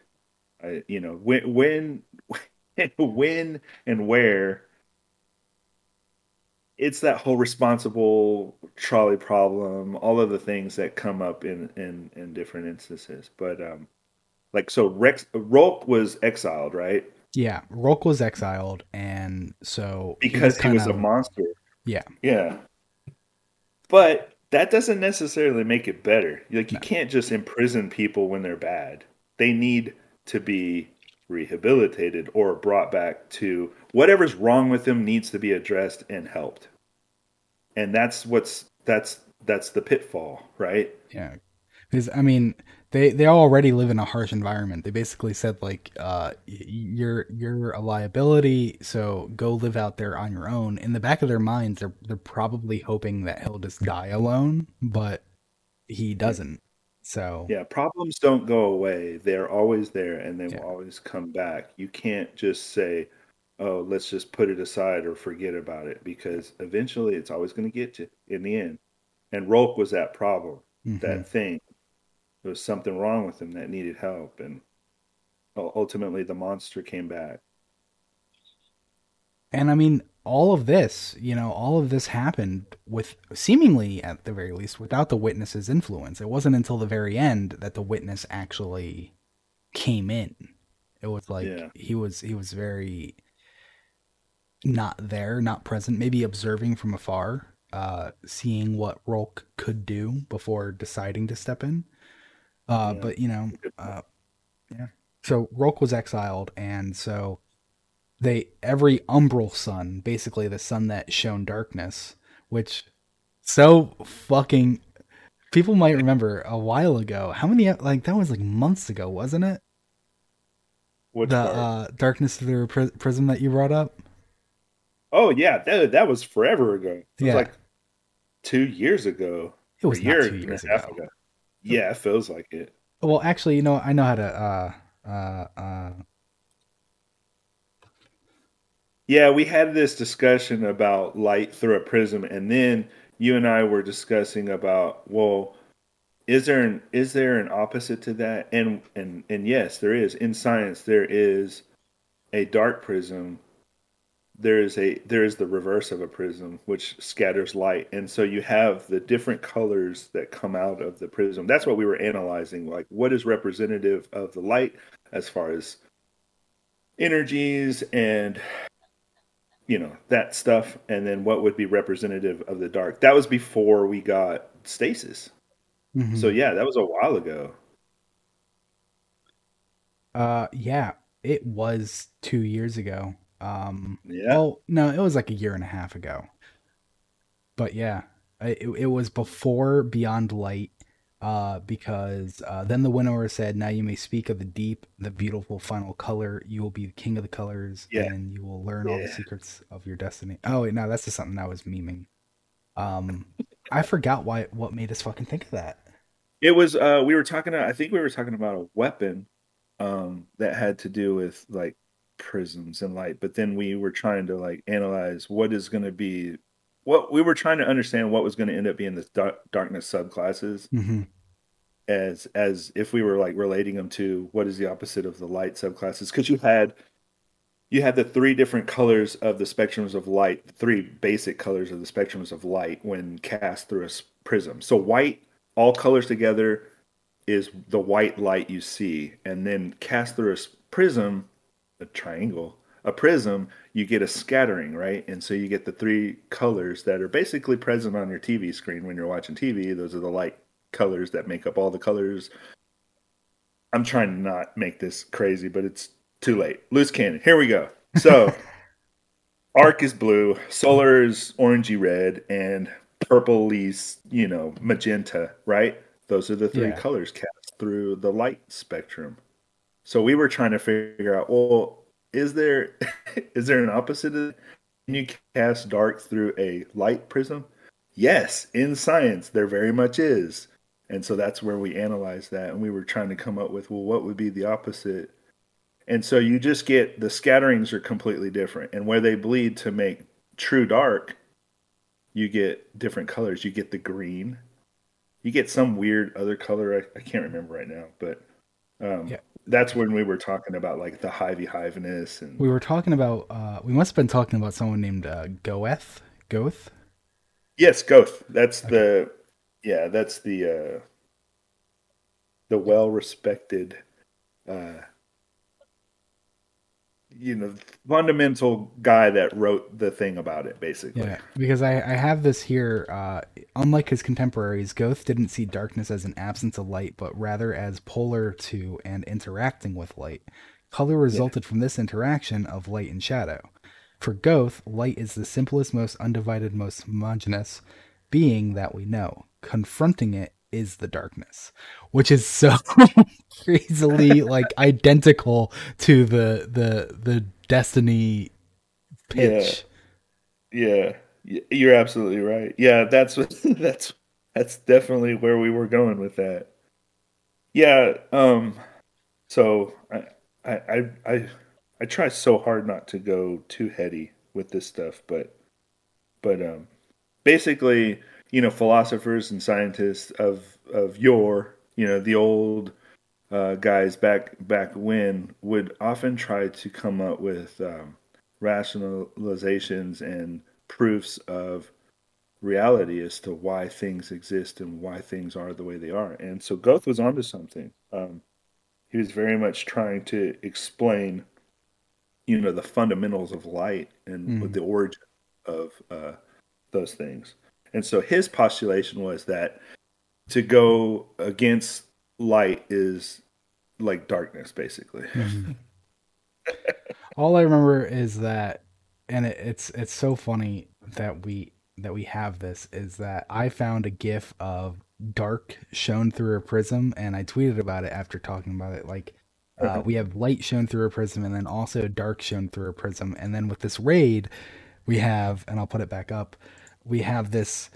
I you know, when when when and where it's that whole responsible trolley problem, all of the things that come up in in, in different instances. But um, like so, Rex Rhulk was exiled, right? Yeah, Rhulk was exiled, and so because he was, he was a monster. Yeah, yeah. But that doesn't necessarily make it better. Like you no. can't just imprison people when they're bad. They need to be rehabilitated or brought back to whatever's wrong with them needs to be addressed and helped. And that's what's that's that's the pitfall, right? Yeah. Because I mean, they they already live in a harsh environment. They basically said like, uh, you're you're a liability, so go live out there on your own. In the back of their minds, they're they're probably hoping that he'll just die alone, but he doesn't. So yeah, problems don't go away. They're always there and they yeah. will always come back. You can't just say, "Oh, let's just put it aside or forget about it," because eventually it's always going to get you in the end. And Rhulk was that problem, mm-hmm. that thing. There was something wrong with him that needed help, and ultimately the monster came back. And I mean, all of this, you know, all of this happened with seemingly, at the very least, without the witness's influence. It wasn't until the very end that the witness actually came in. It was like yeah. he was he was very not there, not present, maybe observing from afar, uh, seeing what Rhulk could do before deciding to step in. Uh, yeah. But you know, uh, yeah. So Rhulk was exiled, and so they every umbral sun, basically the sun that shone darkness, which so fucking people might remember a while ago. How many like that was like months ago, wasn't it? Which the uh, darkness through Pri- prism that you brought up. oh yeah, that that was forever ago. It was Yeah. like two years ago. It was not year two years half ago. Yeah, it feels like it. Well, actually, you know, I know how to. Uh, uh, uh, Yeah, we had this discussion about light through a prism, and then you and I were discussing about well, is there an is there an opposite to that? And and and yes, there is. In science, there is a dark prism. There is a there is the reverse of a prism, which scatters light, and so you have the different colors that come out of the prism. That's what we were analyzing. Like, what is representative of the light as far as energies and you know that stuff and then what would be representative of the dark that was before we got stasis mhm. so yeah that was a while ago uh, yeah, it was two years ago. Um, yeah Well, no, it was like a year and a half ago. But yeah, it, it was before Beyond Light, uh, because uh, then the winnower said, "Now you may speak of the deep, the beautiful final color. You will be the king of the colors, Yeah. and you will learn all the secrets of your destiny." Oh wait, no, that's just something I was memeing. Um, I forgot why what made us fucking think of that. it was uh we were talking i think we were talking about a weapon um that had to do with like prisms and light but then we were trying to like analyze what is going to be what we were trying to understand what was going to end up being the dark, darkness subclasses hmm as as if we were like relating them to what is the opposite of the light subclasses. Because you had you had the three different colors of the spectrums of light three basic colors of the spectrums of light when cast through a prism. So white all colors together is the white light you see. And then cast through a prism a triangle a prism you get a scattering right and so you get the three colors that are basically present on your tv screen when you're watching tv those are the light colors that make up all the colors. I'm trying to not make this crazy, but it's too late. Loose cannon. Here we go. So, arc is blue, solar is orangey red, and purpley, you know, magenta. Right? Those are the three Yeah. colors cast through the light spectrum. So we were trying to figure out, well, is there is there an opposite? Can you cast dark through a light prism? Yes, in science, there very much is. And so that's where we analyzed that. And we were trying to come up with, well, what would be the opposite? And so you just get the scatterings are completely different. And where they bleed to make true dark, you get different colors. You get the green. You get some weird other color. I, I can't remember right now, but um, Yeah. That's when we were talking about like the Hyvy Hyveness and We were talking about. Uh, we must have been talking about someone named uh, Goethe. Goethe. Yes, goeth That's the yeah, that's the uh the well respected uh you know fundamental guy that wrote the thing about it basically. Yeah, because I, I have this here. Uh, unlike his contemporaries, goethe didn't see darkness as an absence of light, but rather as polar to and interacting with light. Color resulted from this interaction of light and shadow. For goethe light is the simplest, most undivided, most homogeneous being that we know. Confronting it is the darkness, which is so crazily like identical to the the the destiny pitch. Yeah. Y- You're absolutely right. Yeah, that's that's that's definitely where we were going with that. Yeah, um so I I I I, I try so hard not to go too heady with this stuff, but but um basically, you know, philosophers and scientists of of yore, you know, the old uh, guys back back when would often try to come up with um, rationalizations and proofs of reality as to why things exist and why things are the way they are. And so Goethe was onto something. Um, he was very much trying to explain, you know, the fundamentals of light and Mhm. the origin of uh, those things. And so his postulation was that to go against light is like darkness, basically. Mhm. All I remember is that, and it, it's it's so funny that we that we have this is that I found a GIF of dark shown through a prism, and I tweeted about it after talking about it. Like, uh, we have light shown through a prism, and then also dark shown through a prism, and then with this raid, we have, and I'll put it back up. We have this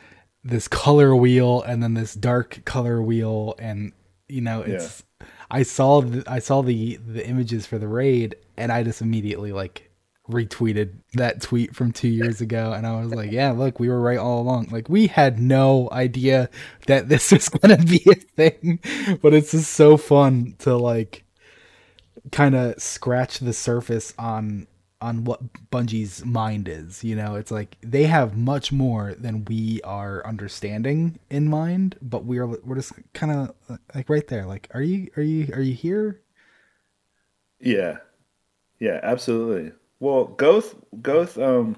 this color wheel, and then this dark color wheel, and you know, it's. I saw the, I saw the the images for the raid, and I just immediately like retweeted that tweet from two years ago and I was like, yeah, look, we were right all along. Like we had no idea that this was gonna be a thing. But it's just so fun to like kind of scratch the surface on on what Bungie's mind is. You know, it's like they have much more than we are understanding in mind, but we're we're just kind of like right there. Like, are you are you are you here? Yeah, yeah, absolutely. Well, Goth, Goth, um,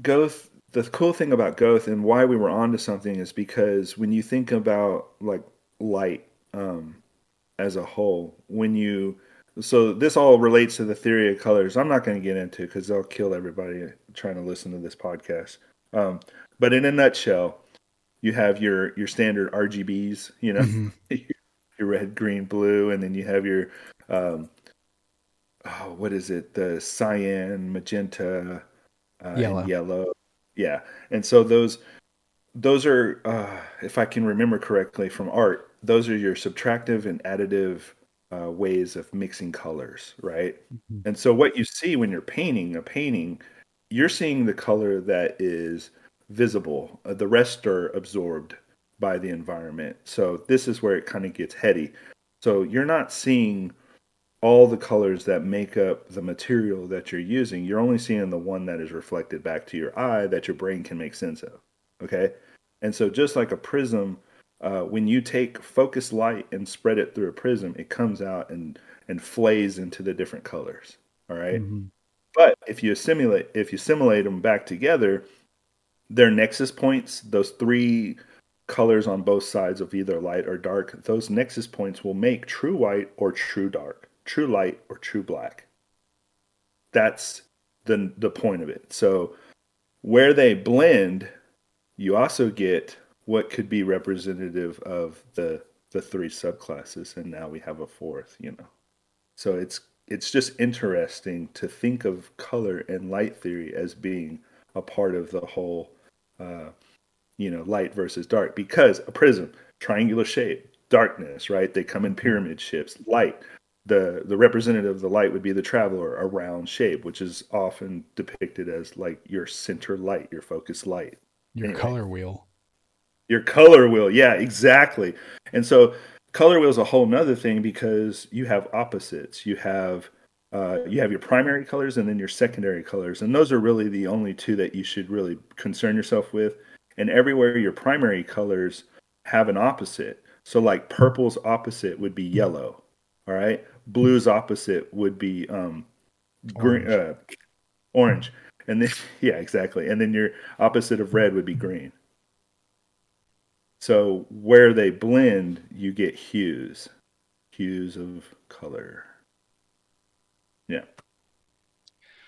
Goth. The cool thing about Goth and why we were onto something is because when you think about like light um, as a whole, when you so this all relates to the theory of colors. I'm not going to get into because they'll kill everybody trying to listen to this podcast. Um, but in a nutshell, you have your your standard RGBs, you know, Mhm. your red, green, blue, and then you have your um, oh, what is it? The cyan, magenta, uh, Yellow. and yellow. Yeah, and so those those are, uh, if I can remember correctly from art, those are your subtractive and additive uh, ways of mixing colors, right? Mhm. And so what you see when you're painting a painting, you're seeing the color that is visible. Uh, the rest are absorbed by the environment. So this is where it kind of gets heady. So you're not seeing all the colors that make up the material that you're using. You're only seeing the one that is reflected back to your eye that your brain can make sense of. Okay? And so just like a prism uh, when you take focused light and spread it through a prism, it comes out and and flays into the different colors. All right? Mhm. But if you assimilate if you simulate them back together, their nexus points, those three colors on both sides of either light or dark, those nexus points will make true white or true dark, true light or true black. That's the the point of it. So where they blend, you also get what could be representative of the the three subclasses and now we have a fourth, you know. So it's it's just interesting to think of color and light theory as being a part of the whole uh, you know light versus dark because a prism triangular shape darkness right they come in pyramid shapes light the the representative of the light would be the traveler a round shape which is often depicted as like your center light your focus light Your Anyway. color wheel. Your color wheel. Yeah exactly. And so color wheel is a whole nother thing because you have opposites. You have uh, you have your primary colors and then your secondary colors. And those are really the only two that you should really concern yourself with. And everywhere your primary colors have an opposite. So like purple's opposite would be yellow all right? Blue's opposite would be um green Orange. uh, orange. And then yeah exactly. And then your opposite of red would be green so where they blend, you get hues, hues of color. Yeah,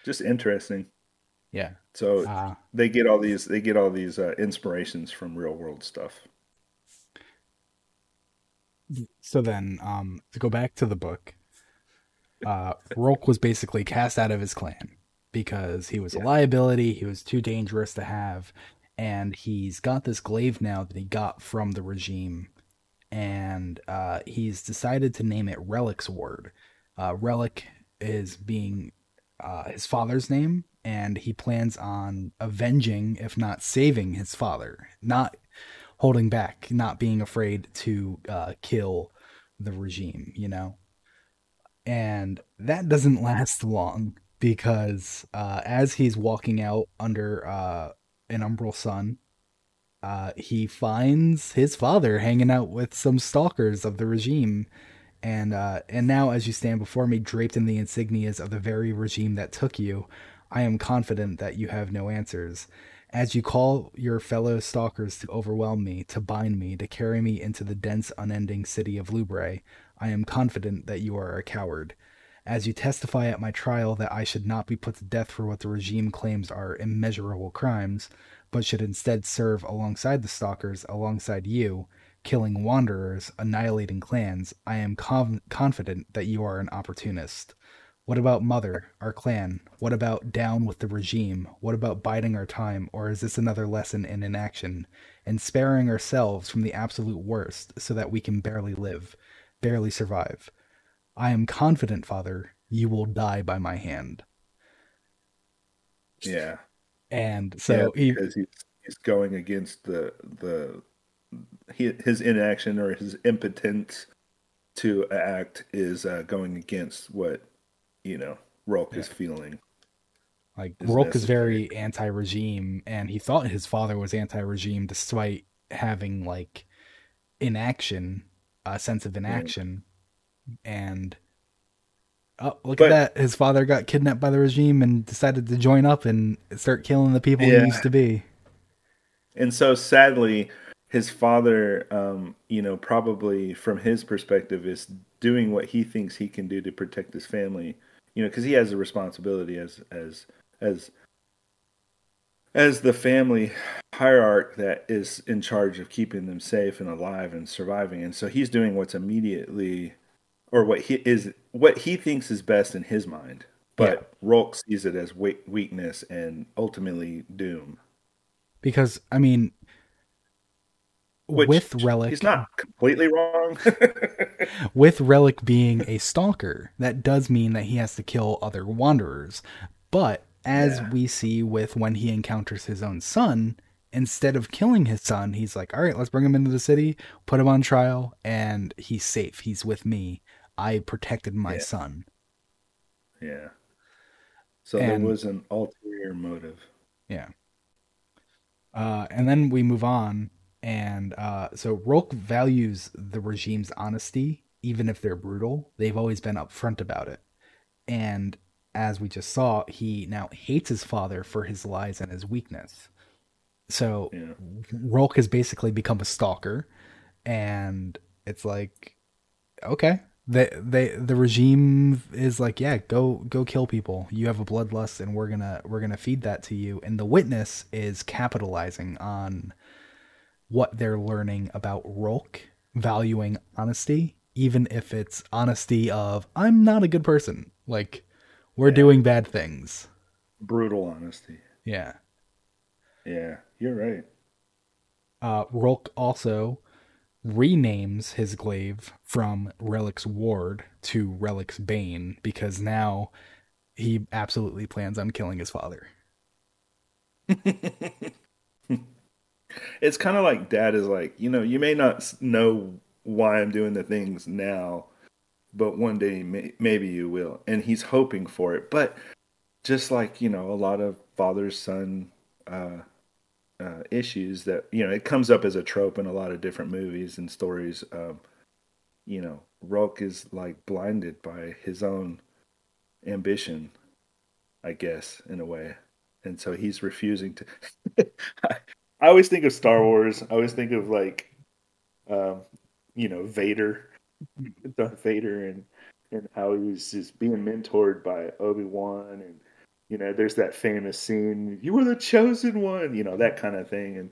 just interesting. Yeah. So Uh, they get all these, they get all these uh, inspirations from real world stuff. so then, um, to go back to the book, uh, Rhulk was basically cast out of his clan because he was a liability. He was too dangerous to have, and he's got this glaive now that he got from the regime, and uh, he's decided to name it Relic's Ward. Uh, Relic is being uh, his father's name, and he plans on avenging, if not saving, his father. Not holding back, not being afraid to uh, kill the regime, you know? And that doesn't last long because uh, as he's walking out under uh, an umbral sun, uh, he finds his father hanging out with some stalkers of the regime. And uh, and now, as you stand before me, draped in the insignias of the very regime that took you, I am confident that you have no answers. As you call your fellow stalkers to overwhelm me, to bind me, to carry me into the dense, unending city of Lubrae, I am confident that you are a coward. As you testify at my trial that I should not be put to death for what the regime claims are immeasurable crimes, but should instead serve alongside the stalkers, alongside you, killing wanderers, annihilating clans, I am confident that you are an opportunist. What about Mother, our clan? What about down with the regime? What about biding our time? Or is this another lesson in inaction and sparing ourselves from the absolute worst so that we can barely live, barely survive? I am confident, Father, you will die by my hand. Yeah. And so yeah, because he, he's, he's going against the the his inaction or his impotence to act is uh, going against what you know Rhulk yeah. is feeling. Like is Rhulk is very anti-regime, and he thought his father was anti-regime, despite having like inaction, a sense of inaction, and oh look but, at that! His father got kidnapped by the regime and decided to join up and start killing the people yeah. he used to be. And so, sadly, his father, um, you know, probably from his perspective, is doing what he thinks he can do to protect his family. You know, because he has a responsibility as as as as the family hierarch that is in charge of keeping them safe and alive and surviving. And so he's doing what's immediately, or what he is, what he thinks is best in his mind. But yeah. Rhulk sees it as weakness and ultimately doom. Because I mean, which with Relic, he's not completely wrong. with Relic being a stalker, that does mean that he has to kill other wanderers. But as yeah. we see with when he encounters his own son, instead of killing his son, he's like, "All right, let's bring him into the city, put him on trial, and he's safe. He's with me. I protected my yeah. son." Yeah. So and, there was an ulterior motive. Yeah. Uh, and then we move on and uh, so Rhulk values the regime's honesty, even if they're brutal. They've always been upfront about it. And as we just saw, he now hates his father for his lies and his weakness. So yeah. Rhulk has basically become a stalker, and it's like, okay, they they the regime is like, yeah, go go kill people. You have a bloodlust, and we're gonna we're gonna feed that to you. And the witness is capitalizing on what they're learning about Rhulk, valuing honesty, even if it's honesty of I'm not a good person. Like we're yeah. doing bad things. Brutal honesty. Yeah. Yeah, you're right. Uh, Rhulk also renames his glaive from Relic's Ward to Relic's Bane because now he absolutely plans on killing his father. it's kind of like dad is like, you know, you may not know why I'm doing the things now, but one day may, maybe you will. And he's hoping for it. But just like, you know, a lot of father son uh, uh, issues that, you know, it comes up as a trope in a lot of different movies and stories. Um, you know, Rhulk is like blinded by his own ambition, I guess, in a way. And so he's refusing to. I always think of Star Wars. I always think of like, um, you know, Vader, Darth Vader, and and how he was just being mentored by Obi Wan, and you know, there's that famous scene, "You were the chosen one," you know, that kind of thing, and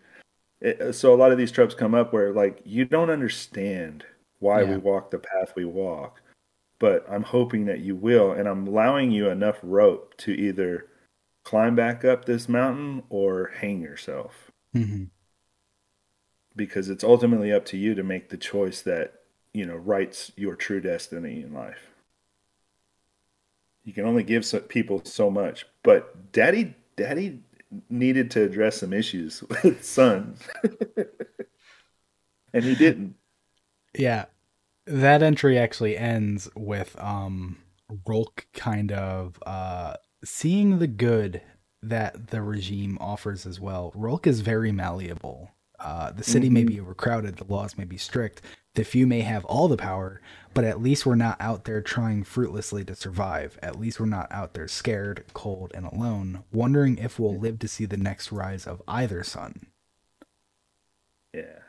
it, uh, so a lot of these tropes come up where like you don't understand why yeah. we walk the path we walk, but I'm hoping that you will, and I'm allowing you enough rope to either climb back up this mountain or hang yourself Mm-hmm. Because it's ultimately up to you to make the choice that, you know, writes your true destiny in life. You can only give people so much, but daddy, daddy needed to address some issues with son. and he didn't. Yeah. That entry actually ends with um Rhulk kind of uh seeing the good that the regime offers as well. Rhulk is very malleable. Uh, the city mm-hmm. may be overcrowded, the laws may be strict, the few may have all the power, but at least we're not out there trying fruitlessly to survive. At least we're not out there scared, cold, and alone, wondering if we'll live to see the next rise of either sun. Yeah.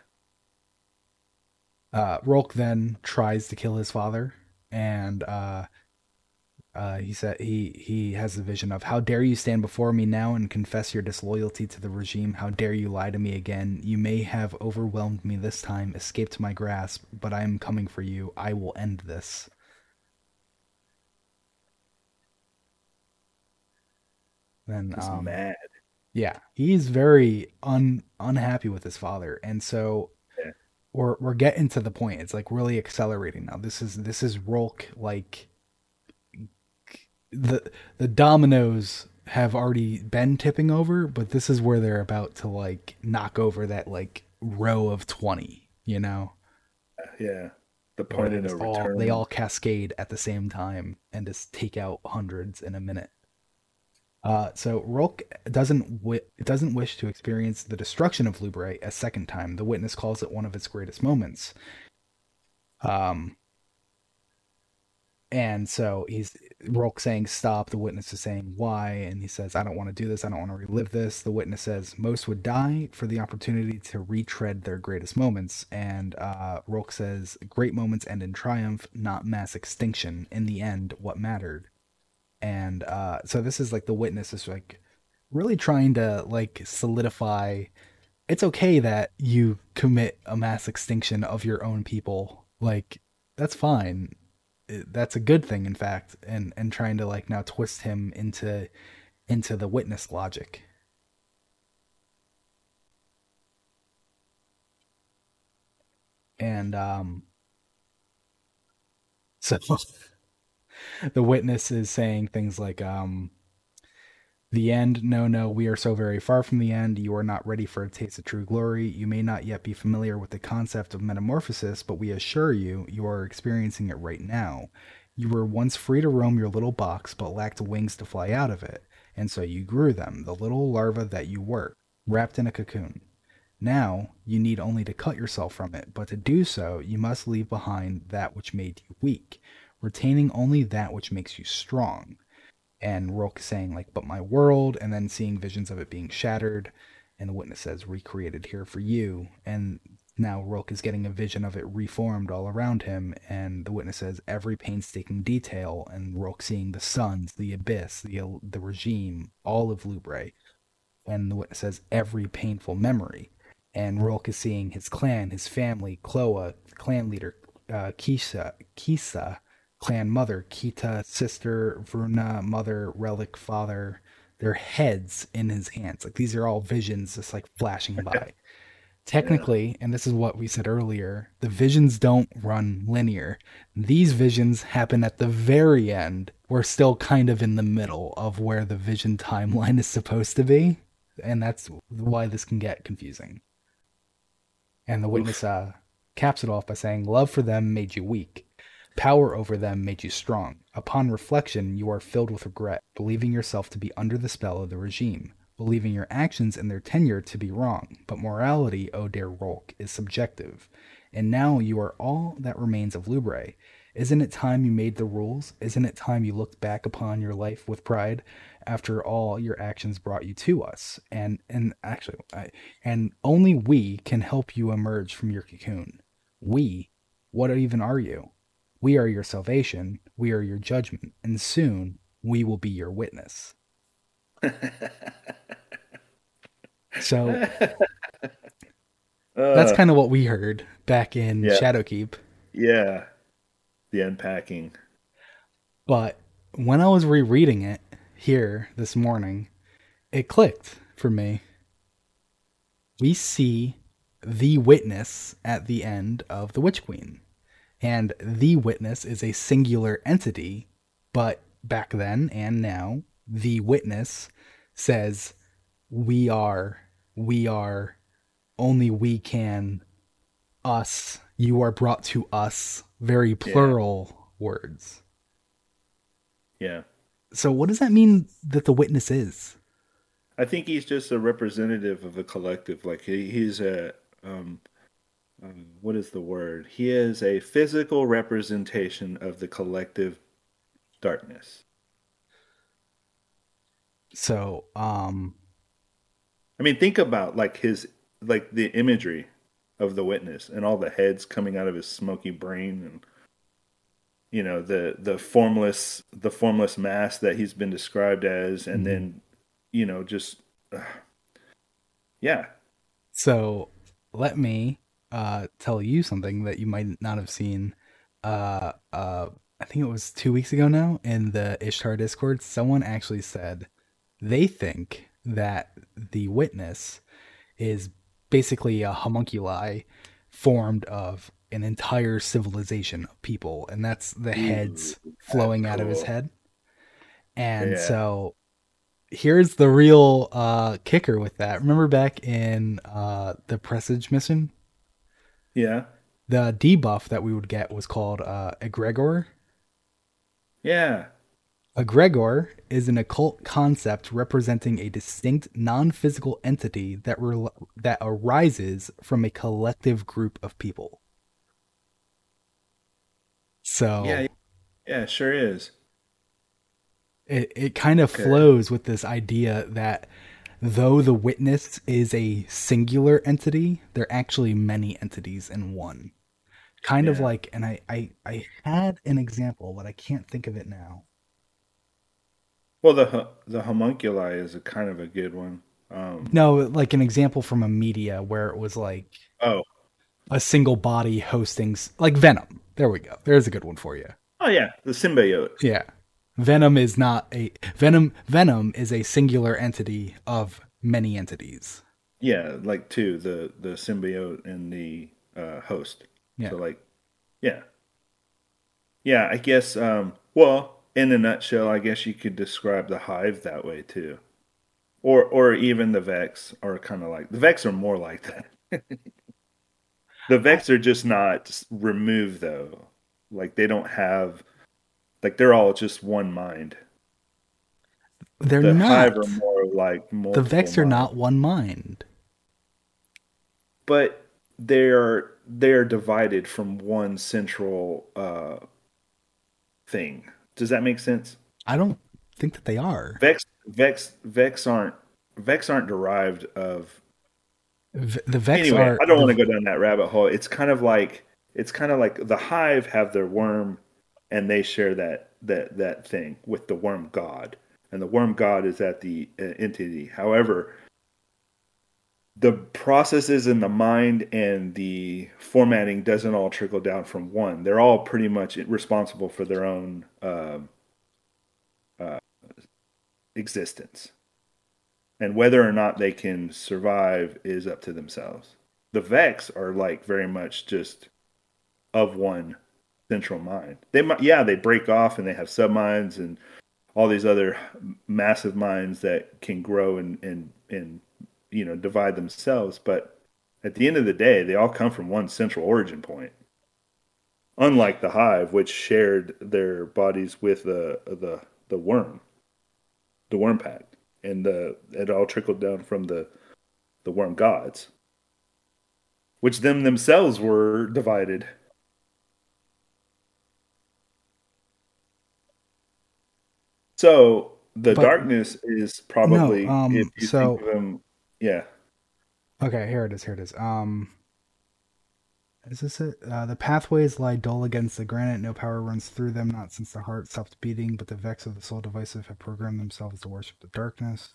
Uh, Rhulk then tries to kill his father, and uh, uh, he said he he has a vision of how dare you stand before me now and confess your disloyalty to the regime? How dare you lie to me again? You may have overwhelmed me this time escaped my grasp but i am coming for you. I will end this. Then He's um, mad. yeah he's very un unhappy with his father and so Yeah. we're we're getting to the point. It's like really accelerating now. This is this is Rhulk like the the dominoes have already been tipping over, but this is where they're about to like knock over that like row of twenty. You know, Yeah. The point of no all- they all cascade at the same time and just take out hundreds in a minute. Uh, so Rhulk doesn't wi- doesn't wish to experience the destruction of Lubrae a second time. The witness calls it one of its greatest moments. Um, and so he's Rhulk saying stop. The witness is saying why, and he says I don't want to do this. I don't want to relive this. The witness says most would die for the opportunity to retread their greatest moments. And uh, says great moments end in triumph, not mass extinction. In the end, what mattered. And uh, so this is like the witness is like really trying to like solidify. It's okay that you commit a mass extinction of your own people. Like that's fine that's a good thing in fact and and trying to like now twist him into into the witness logic. And um so the witness is saying things like um the end. No no we are so very far from the end. You are not ready for a taste of true glory. You may not yet be familiar with the concept of metamorphosis but we assure you you are experiencing it right now. You were once free to roam your little box but lacked wings to fly out of it and so you grew them the little larva that you were wrapped in a cocoon. Now you need only to cut yourself from it but to do so you must leave behind that which made you weak retaining only that which makes you strong and Rhulk saying like, "But my world," and then seeing visions of it being shattered, and the witness says, "Recreated here for you." And now Rhulk is getting a vision of it reformed all around him, and the witness says, "Every painstaking detail," and Rhulk seeing the suns, the abyss, the the regime, all of Lubrae, and the witness says, "Every painful memory," and Rolk is seeing his clan, his family, Kloa, clan leader, uh, Kisa, Kisa clan mother, Kita, sister, Vruna, mother, relic, father, their heads in his hands. Like these are all visions just like flashing by. Technically, and this is what we said earlier, the visions don't run linear. These visions happen at the very end. We're still kind of in the middle of where the vision timeline is supposed to be. And that's why this can get confusing. And the witness uh, caps it off by saying, Love for them made you weak. Power over them made you strong. Upon reflection, you are filled with regret, believing yourself to be under the spell of the regime, believing your actions and their tenure to be wrong. But morality, O dear Rhulk, is subjective. And now you are all that remains of Lubrae. Isn't it time you made the rules? Isn't it time you looked back upon your life with pride? After all, your actions brought you to us, and and actually, I, and only we can help you emerge from your cocoon. We, what even are you? We are your salvation, we are your judgment, and soon we will be your witness. so that's Uh, kind of what we heard back in Yeah. Shadowkeep. yeah. The unpacking. But when I was rereading it here this morning, it clicked for me. We see the witness at the end of The Witch Queen. And the witness is a singular entity, but back then and now, the witness says, We are, we are, only we can, us, you are brought to us, very plural words. Yeah. So, what does that mean that the witness is? I think he's just a representative of a collective. Like he, he's a um, um, what is the word? He is a physical representation of the collective darkness. So, um, I mean, think about like his like the imagery of the witness and all the heads coming out of his smoky brain and you know the the formless the formless mass that he's been described as and Mhm. then you know just uh, yeah So let me uh, tell you something that you might not have seen. Uh, uh, I think it was two weeks ago now in the Ishtar Discord. Someone actually said they think that the witness is basically a homunculi formed of an entire civilization of people, and that's the heads Ooh, flowing out of his head. And Yeah. so here's the real uh, kicker with that. Remember back in uh, the Presage mission, yeah the debuff that we would get was called uh, egregor. yeah Egregor is an occult concept representing a distinct non-physical entity that rel that arises from a collective group of people. So yeah yeah sure is it, it kind of Okay. flows with this idea that though the witness is a singular entity, they're actually many entities in one. Kind of like, and I, I, I had an example, but I can't think of it now. well the the homunculi is a kind of a good one um No, like an example from a media where it was like oh a single body hosting, like Venom. There we go. There's a good one for you. oh yeah the symbiote Yeah. Venom is not a Venom Venom is a singular entity of many entities. yeah like two the the symbiote and the uh host. Yeah. so like yeah. Yeah i guess um well in a nutshell i guess you could describe the hive that way too. Or or even the vex are kind of like the vex are more like that. The vex are just not removed though. Like they don't have like they're all just one mind They're the not. hive are more like the Vex are minds. not one mind. but they're they're divided from one central uh thing does that make sense I don't think that they are. vex vex vex aren't vex aren't derived of V- the Vex anyway are. i don't want to go down that rabbit hole it's kind of like it's kind of like the hive have their worm and they share that that that thing with the worm god. And the worm god is at the uh, entity. However the processes in the mind and the formatting doesn't all trickle down from one. They're all pretty much responsible for their own um uh, existence. And whether or not they can survive is up to themselves. The Vex are like very much just of one central mind. They might, yeah, they break off and they have sub minds and all these other massive minds that can grow and and and you know divide themselves. But at the end of the day, they all come from one central origin point. Unlike the hive, which shared their bodies with the the the worm, the worm pack, and the it all trickled down from the the worm gods which them themselves were divided so the But- darkness is probably No, um, if you so- think of them yeah Okay, here it is. Here it is. Um, is this it? Uh, the pathways lie dull against the granite. No power runs through them. Not since the heart stopped beating. But the Vex of the Sol Divisive have programmed themselves to worship the darkness.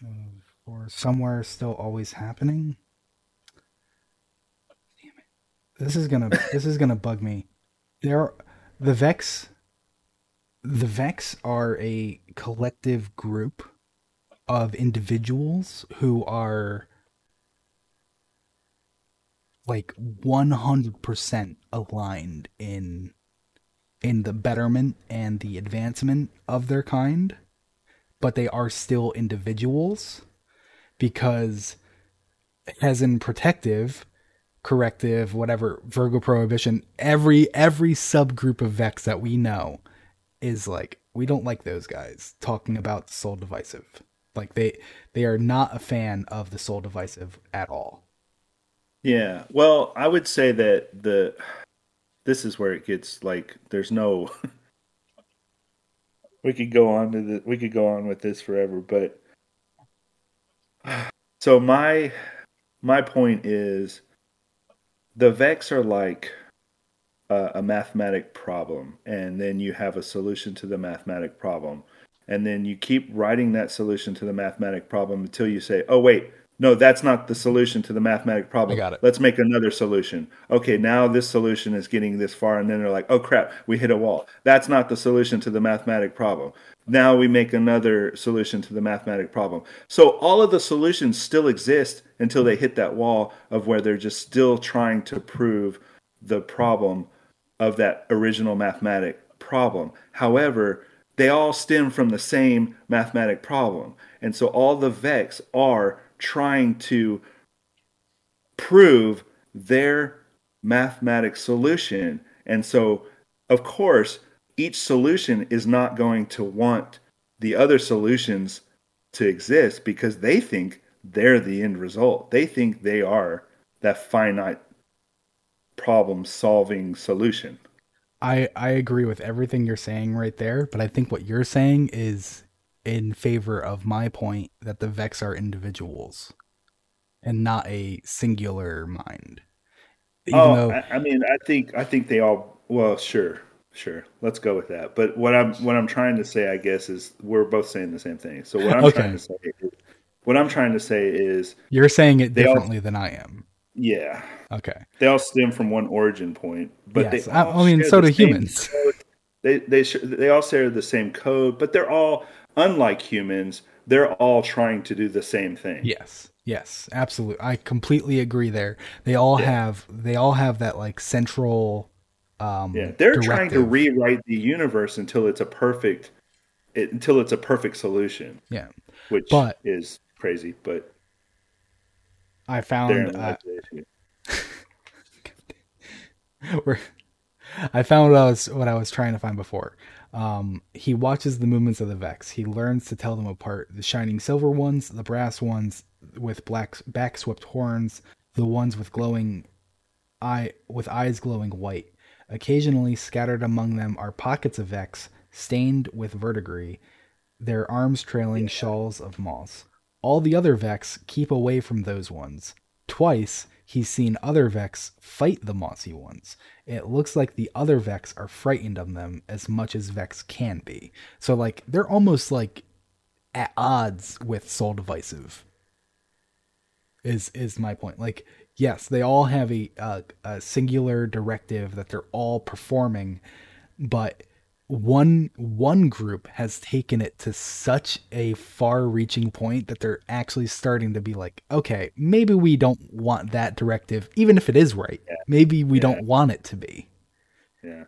Uh, or somewhere still always happening. Damn it! This is gonna. this is gonna bug me. There, are, the Vex. The Vex are a collective group of individuals who are like 100% aligned in in the betterment and the advancement of their kind but they are still individuals because as in protective corrective whatever virgo prohibition every every subgroup of vex that we know is like we don't like those guys talking about the Sol Divisive. Like they they are not a fan of the Sol Divisive at all. Yeah. Well i would say that the this is where it gets like there's no we could go on to the we could go on with this forever but so my my point is the vex are like a, a mathematic problem, and then you have a solution to the mathematic problem, and then you keep writing that solution to the mathematic problem until you say, "Oh wait, no, that's not the solution to the mathematic problem. I got it. Let's make another solution. Okay, now this solution is getting this far, and then they're like, oh crap, we hit a wall. That's not the solution to the mathematic problem. Now we make another solution to the mathematic problem. So all of the solutions still exist until they hit that wall of where they're just still trying to prove the problem of that original mathematic problem. However, they all stem from the same mathematic problem. And so all the vex are trying to prove their mathematic solution. And so, of course, each solution is not going to want the other solutions to exist because they think they're the end result. They think they are that finite problem solving solution. I I agree with everything you're saying right there, but I think what you're saying is in favor of my point that the Vex are individuals and not a singular mind. Even oh, though, I, I mean, I think I think they all. Well, sure, sure. Let's go with that. But what I'm what I'm trying to say, I guess, is we're both saying the same thing. So what I'm okay. trying to say, is, what I'm trying to say is, you're saying it differently all, than I am. Yeah. Okay. They all stem from one origin point, but yes. they. I, mean, so do humans. Code. They they they all share the same code, but they're all unlike humans, they're all trying to do the same thing. Yes. Yes, absolutely. I completely agree there. They all yeah. have they all have that like central um Yeah, they're directive. trying to rewrite the universe until it's a perfect it, until it's a perfect solution. Yeah. Which but, is crazy, but I found uh, I found what I was what I was trying to find before. Um, he watches the movements of the Vex. He learns to tell them apart: the shining silver ones, the brass ones with black back swept horns, the ones with glowing eye with eyes glowing white. Occasionally, scattered among them are pockets of Vex stained with verdigris, their arms trailing yeah. shawls of moss. All the other Vex keep away from those ones. Twice he's seen other Vex fight the mossy ones. It looks like the other Vex are frightened of them as much as Vex can be. So like they're almost like at odds with Sol Divisive. Is is my point? Like yes, they all have a, a, a singular directive that they're all performing, but one one group has taken it to such a far reaching point that they're actually starting to be like okay maybe we don't want that directive even if it is right yeah. maybe we yeah. don't want it to be yeah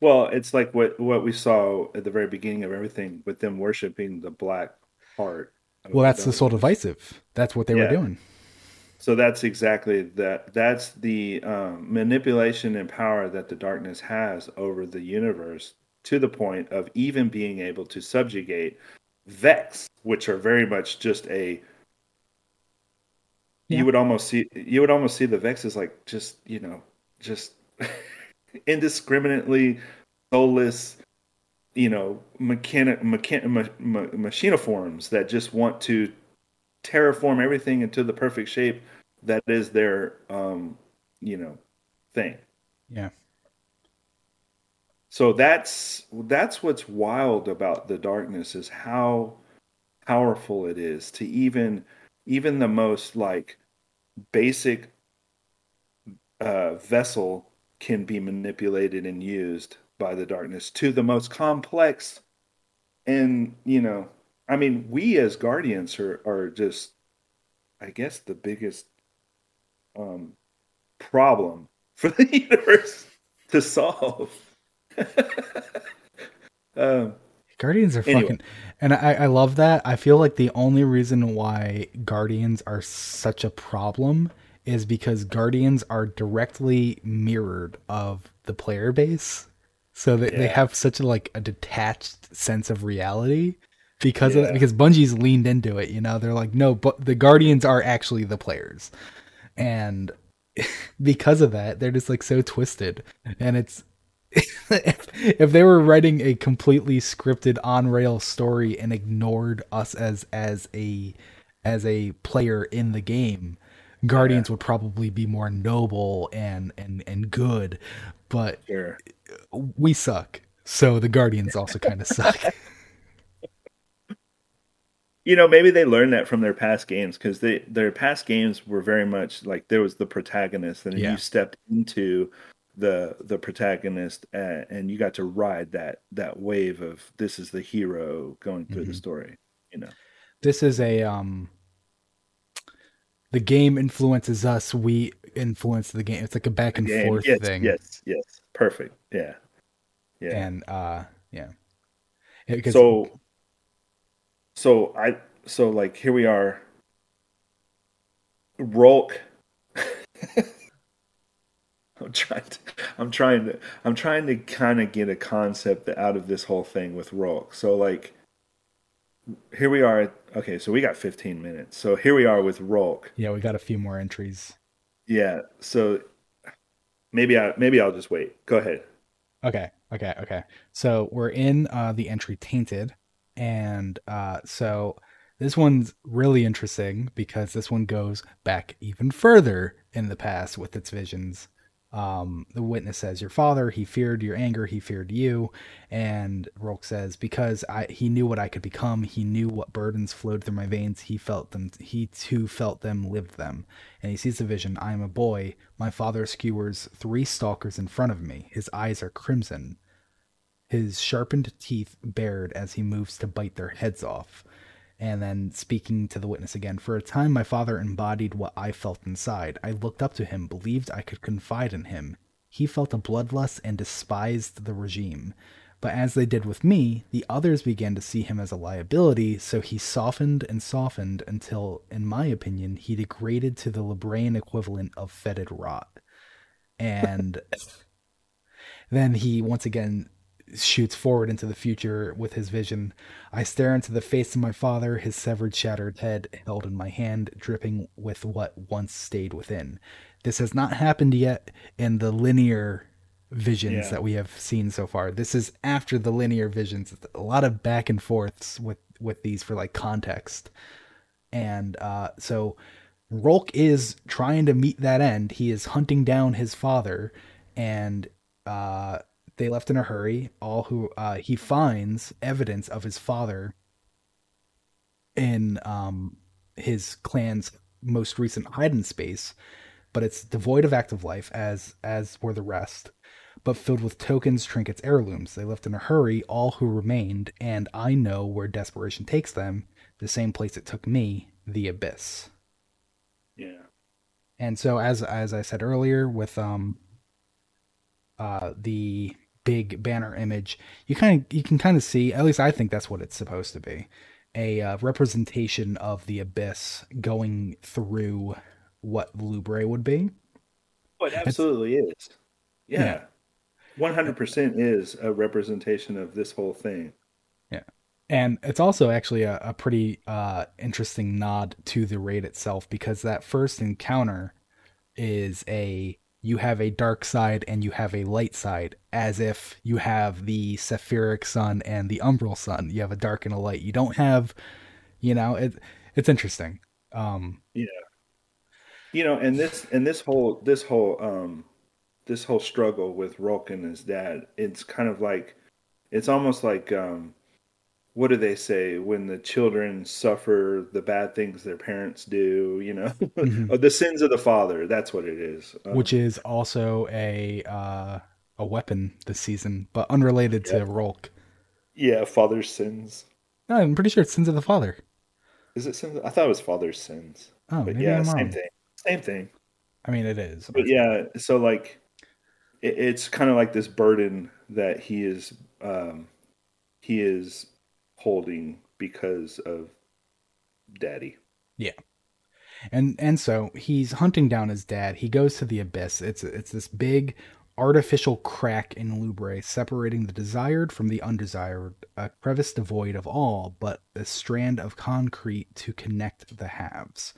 well it's like what what we saw at the very beginning of everything with them worshiping the black heart well that's the Sol Divisive that's what they yeah. were doing so that's exactly that that's the um, manipulation and power that the darkness has over the universe to the point of even being able to subjugate Vex, which are very much just a yeah. you would almost see you would almost see the Vex as like just, you know, just indiscriminately soulless, you know, mechanic, mechan, ma, ma, machiniforms that just want to terraform everything into the perfect shape that is their um, you know, thing. Yeah so that's that's what's wild about the darkness is how powerful it is to even even the most like basic uh, vessel can be manipulated and used by the darkness to the most complex and you know i mean we as guardians are are just i guess the biggest um problem for the universe to solve um, Guardians are anyway. fucking, and I, I love that. I feel like the only reason why Guardians are such a problem is because Guardians are directly mirrored of the player base, so that yeah. they have such a like a detached sense of reality because yeah. of that, because Bungie's leaned into it. You know, they're like, no, but the Guardians are actually the players, and because of that, they're just like so twisted, and it's if, if they were writing a completely scripted on rail story and ignored us as as a as a player in the game, Guardians would probably be more noble and and and good, but Sure. we suck. So the Guardians also kind of suck. You know, maybe they learned that from their past games because they their past games were very much like there was the protagonist, and Yeah. you stepped into the the protagonist, and, and you got to ride that that wave of this is the hero going through the Mhm. story. You know, this is a um the game influences us, we influence the game. It's like a back and Game. forth yes, thing. yes, yes, perfect. Yeah, yeah. And uh yeah. Yeah, 'cause- so so i so like here we are Rhulk I'm trying to I'm trying to I'm trying to kind of get a concept out of this whole thing with Rhulk. So like here we are okay, so we got 15 minutes. So here we are with Rhulk. yeah, we got a few more entries. Yeah, so maybe I maybe I'll just wait. Go ahead. Okay, okay, okay. So we're in uh, the entry Tainted, and uh, so this one's really interesting because this one goes back even further in the past with its visions. Um, the witness says, "Your father, he feared your anger, he feared you," and Rhulk says, "Because I, he knew what I could become, he knew what burdens flowed through my veins. He felt them. He too felt them, lived them." And he sees the vision. I am a boy. My father skewers three stalkers in front of me. His eyes are crimson, his sharpened teeth bared as he moves to bite their heads off. And then speaking to the witness again, for a time my father embodied what I felt inside. I looked up to him, believed I could confide in him. He felt a bloodlust and despised the regime. But as they did with me, the others began to see him as a liability, so he softened and softened until, in my opinion, he degraded to the Lubraean equivalent of fetid rot. And then he once again shoots forward into the future with his vision. I stare into the face of my father, his severed, shattered head held in my hand, dripping with what once stayed within. This has not happened yet in the linear visions Yeah. that we have seen so far. This is after the linear visions. A lot of back and forths with with these for like context. And uh, so Rhulk is trying to meet that end. He is hunting down his father, and uh, they left in a hurry. All who uh, he finds evidence of his father in um, his clan's most recent hiding space, but it's devoid of active life, as as were the rest, but filled with tokens, trinkets, heirlooms. They left in a hurry, all who remained, and I know where desperation takes them. The same place it took me, the abyss. Yeah. And so as as I said earlier with um uh the big banner image, you kind of you can kind of see, at least I think that's what it's supposed to be, a uh, representation of the abyss going through what Lubrae would be. Oh, it absolutely is. Yeah. Yeah. One hundred percent is a representation of this whole thing. Yeah, and it's also actually a, a pretty uh, interesting nod to the raid itself because that first encounter is a you have a dark side and you have a light side, as if you have the Sapphiric Sun and the Umbral Sun. You have a dark and a light. You don't have, you know, it. It's interesting. Um, You know, and this and this whole this whole um this whole struggle with Rhulk and his dad, it's kind of like it's almost like um what do they say when the children suffer the bad things their parents do, you know? Mhm. Oh, the sins of the father, that's what it is. Um, which is also a uh, a weapon this season, but unrelated to Rhulk. yeah, father's sins. No, I'm pretty sure it's Sins of the Father. Is it sins? I thought it was father's sins. Oh, But maybe yeah, I'm same wrong. thing. Same thing. I mean, it is. But yeah, so like it, it's kind of like this burden that he is um he is holding because of daddy. Yeah. And and so he's hunting down his dad. He goes to the abyss. It's it's this big artificial crack in Lubrae separating the desired from the undesired, a crevice devoid of all but a strand of concrete to connect the halves.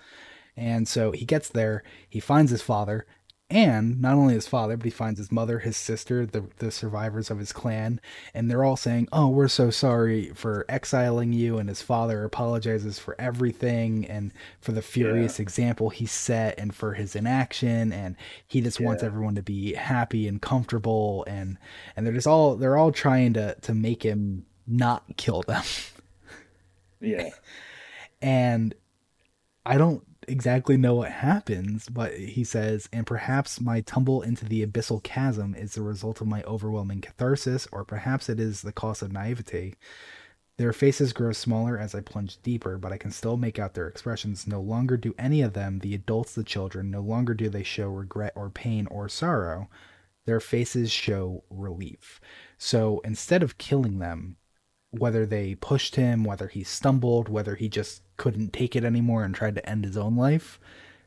And so he gets there, he finds his father, and not only his father, but he finds his mother, his sister, the the survivors of his clan, and they're all saying, "Oh, we're so sorry for exiling you." And his father apologizes for everything and for the furious yeah. example he set, and for his inaction, and he just yeah. wants everyone to be happy and comfortable, and and they're just all they're all trying to to make him not kill them. yeah, and I don't exactly know what happens, but he says, and perhaps my tumble into the abyssal chasm is the result of my overwhelming catharsis, or perhaps it is the cause of naivete. Their faces grow smaller as I plunge deeper, but I can still make out their expressions. No longer do any of them, the adults, the children, no longer do they show regret or pain or sorrow. Their faces show relief. So instead of killing them, whether they pushed him, whether he stumbled, whether he just couldn't take it anymore and tried to end his own life,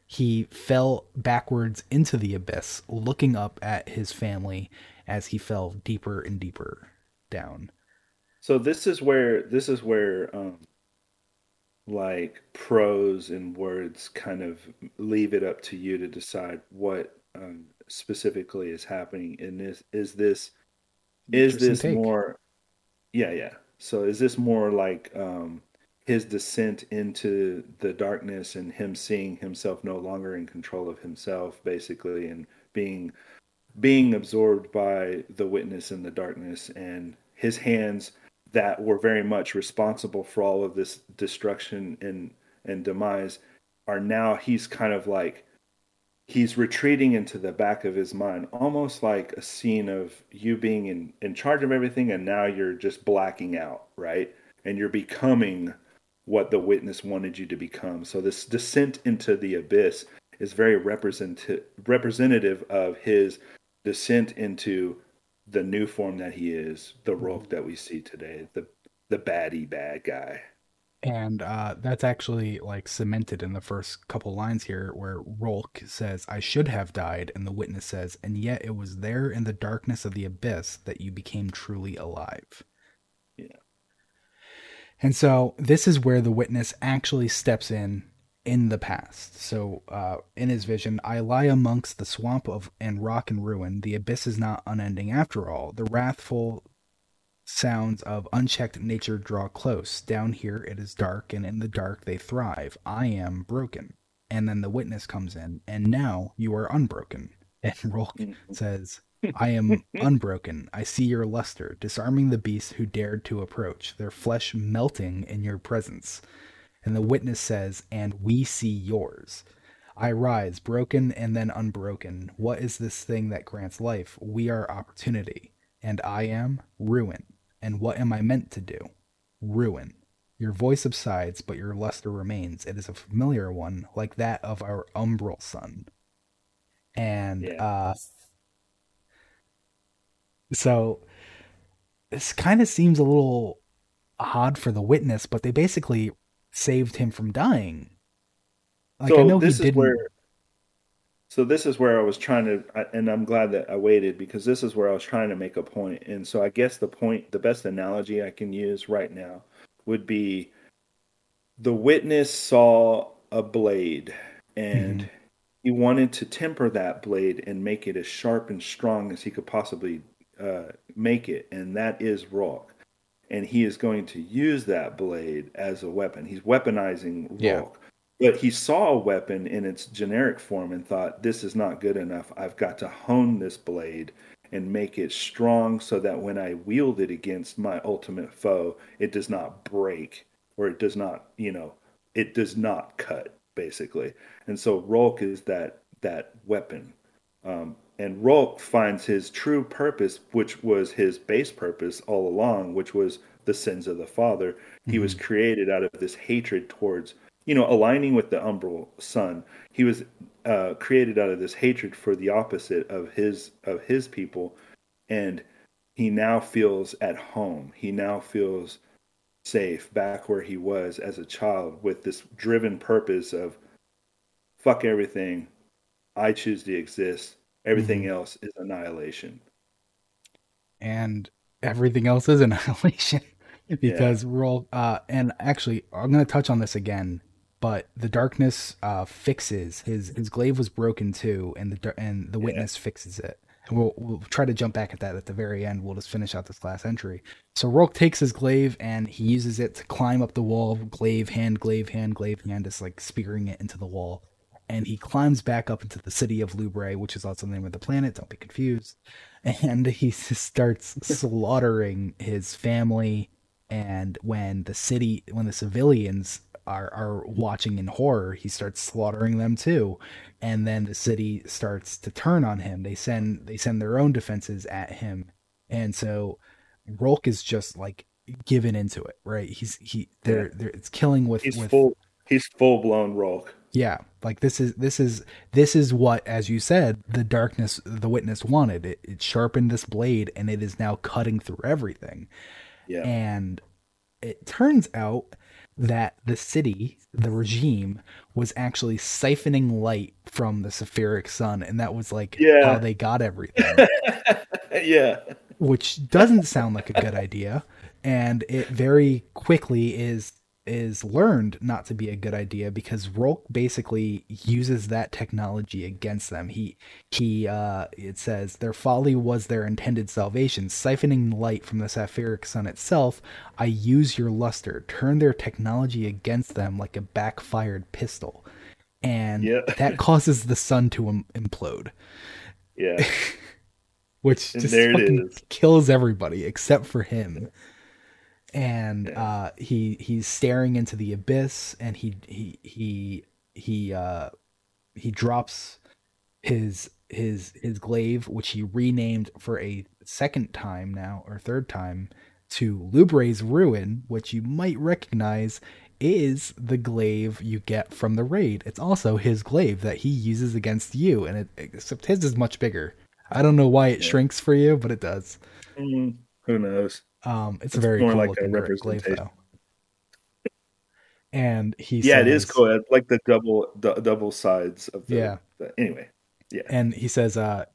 he fell backwards into the abyss, looking up at his family as he fell deeper and deeper down. So this is where this is where um, like prose and words kind of leave it up to you to decide what um, specifically is happening in this. Is this is this take. more? Yeah, yeah. So is this more like um, his descent into the darkness and him seeing himself no longer in control of himself, basically, and being being absorbed by the witness in the darkness and his hands that were very much responsible for all of this destruction and and demise are now he's kind of like he's retreating into the back of his mind, almost like a scene of you being in, in charge of everything and now you're just blacking out, right? And you're becoming what the witness wanted you to become. So this descent into the abyss is very representative representative of his descent into the new form that he is, the Rhulk that we see today, the the baddie bad guy. And uh, that's actually like cemented in the first couple lines here where Rhulk says i should have died and the witness says and yet it was there in the darkness of the abyss that you became truly alive and so this is where the witness actually steps in in the past so uh, in his vision i lie amongst the swamp of and rock and ruin the abyss is not unending after all the wrathful sounds of unchecked nature draw close. Down here it is dark, and in the dark they thrive. I am broken. And then the witness comes in, and now you are unbroken. And Rhulk mm-hmm. says, I am unbroken. I see your luster, disarming the beasts who dared to approach, their flesh melting in your presence. And the witness says, And we see yours. I rise, broken and then unbroken. What is this thing that grants life? We are opportunity, and I am ruin. And what am I meant to do? Ruin. Your voice subsides, but your luster remains. It is a familiar one, like that of our umbral sun. And yeah. uh, so this kind of seems a little odd for the witness, but they basically saved him from dying. Like so I know he didn't. Where, so this is where I was trying to, and I'm glad that I waited because this is where I was trying to make a point. And so I guess the point, the best analogy I can use right now would be the witness saw a blade and mm-hmm. he wanted to temper that blade and make it as sharp and strong as he could possibly uh, make it. And that is Rhulk. And he is going to use that blade as a weapon. He's weaponizing Rhulk. Yeah but he saw a weapon in its generic form and thought, this is not good enough. I've got to hone this blade and make it strong so that when I wield it against my ultimate foe, it does not break or it does not, you know, it does not cut, basically. And so Rhulk is that that weapon. Um, and Rhulk finds his true purpose, which was his base purpose all along, which was the sins of the father. Mm-hmm. He was mm-hmm. created out of this hatred towards you know, aligning with the umbral sun. He was uh, created out of this hatred for the opposite of his of his people, and he now feels at home. He now feels safe back where he was as a child with this driven purpose of fuck everything. I choose to exist. Everything mm-hmm. else is annihilation. And everything else is annihilation because yeah. we're all uh and actually I'm going to touch on this again but the darkness uh, fixes his his glaive was broken too, and the and the witness yeah. fixes it. And we'll we'll try to jump back at that at the very end. We'll just finish out this last entry. So Rhulk takes his glaive and he uses it to climb up the wall. Glaive hand, glaive hand, glaive hand, just like spearing it into the wall. And he climbs back up into the city of Lubrae, which is also the name of the planet. Don't be confused. And he starts slaughtering his family. And when the city, when the civilians are are watching in horror, he starts slaughtering them too. And then the city starts to turn on him. They send they send their own defenses at him. And so Rhulk is just like given into it, right? He's he they're they're it's killing with he's with, full he's full blown Rhulk. Yeah, like this is this is this is what, as you said, the darkness the witness wanted. It, it sharpened this blade, and it is now cutting through everything. Yeah, and it turns out that the city, the regime, was actually siphoning light from the Sephiric sun, and that was like yeah. how they got everything. yeah. Which doesn't sound like a good idea. And it very quickly is is learned not to be a good idea because Rhulk basically uses that technology against them. He he uh it says their folly was their intended salvation, siphoning light from the Sephiric sun itself. I use your luster, turn their technology against them like a backfired pistol. And yeah. that causes the sun to Im- implode. Yeah. Which just fucking kills everybody except for him and uh, he he's staring into the abyss, and he he he he uh, he drops his his his glaive, which he renamed for a second time now or third time to Lubrae's Ruin, which you might recognize is the glaive you get from the raid. It's also his glaive that he uses against you, and it except his is much bigger. I don't know why it shrinks for you, but it does. Mm, who knows? Um, it's, it's a very more cool like a representation. Glaive, and he yeah, says, it is cool. like the double the double sides of the, yeah. The, anyway, yeah. And he says, uh,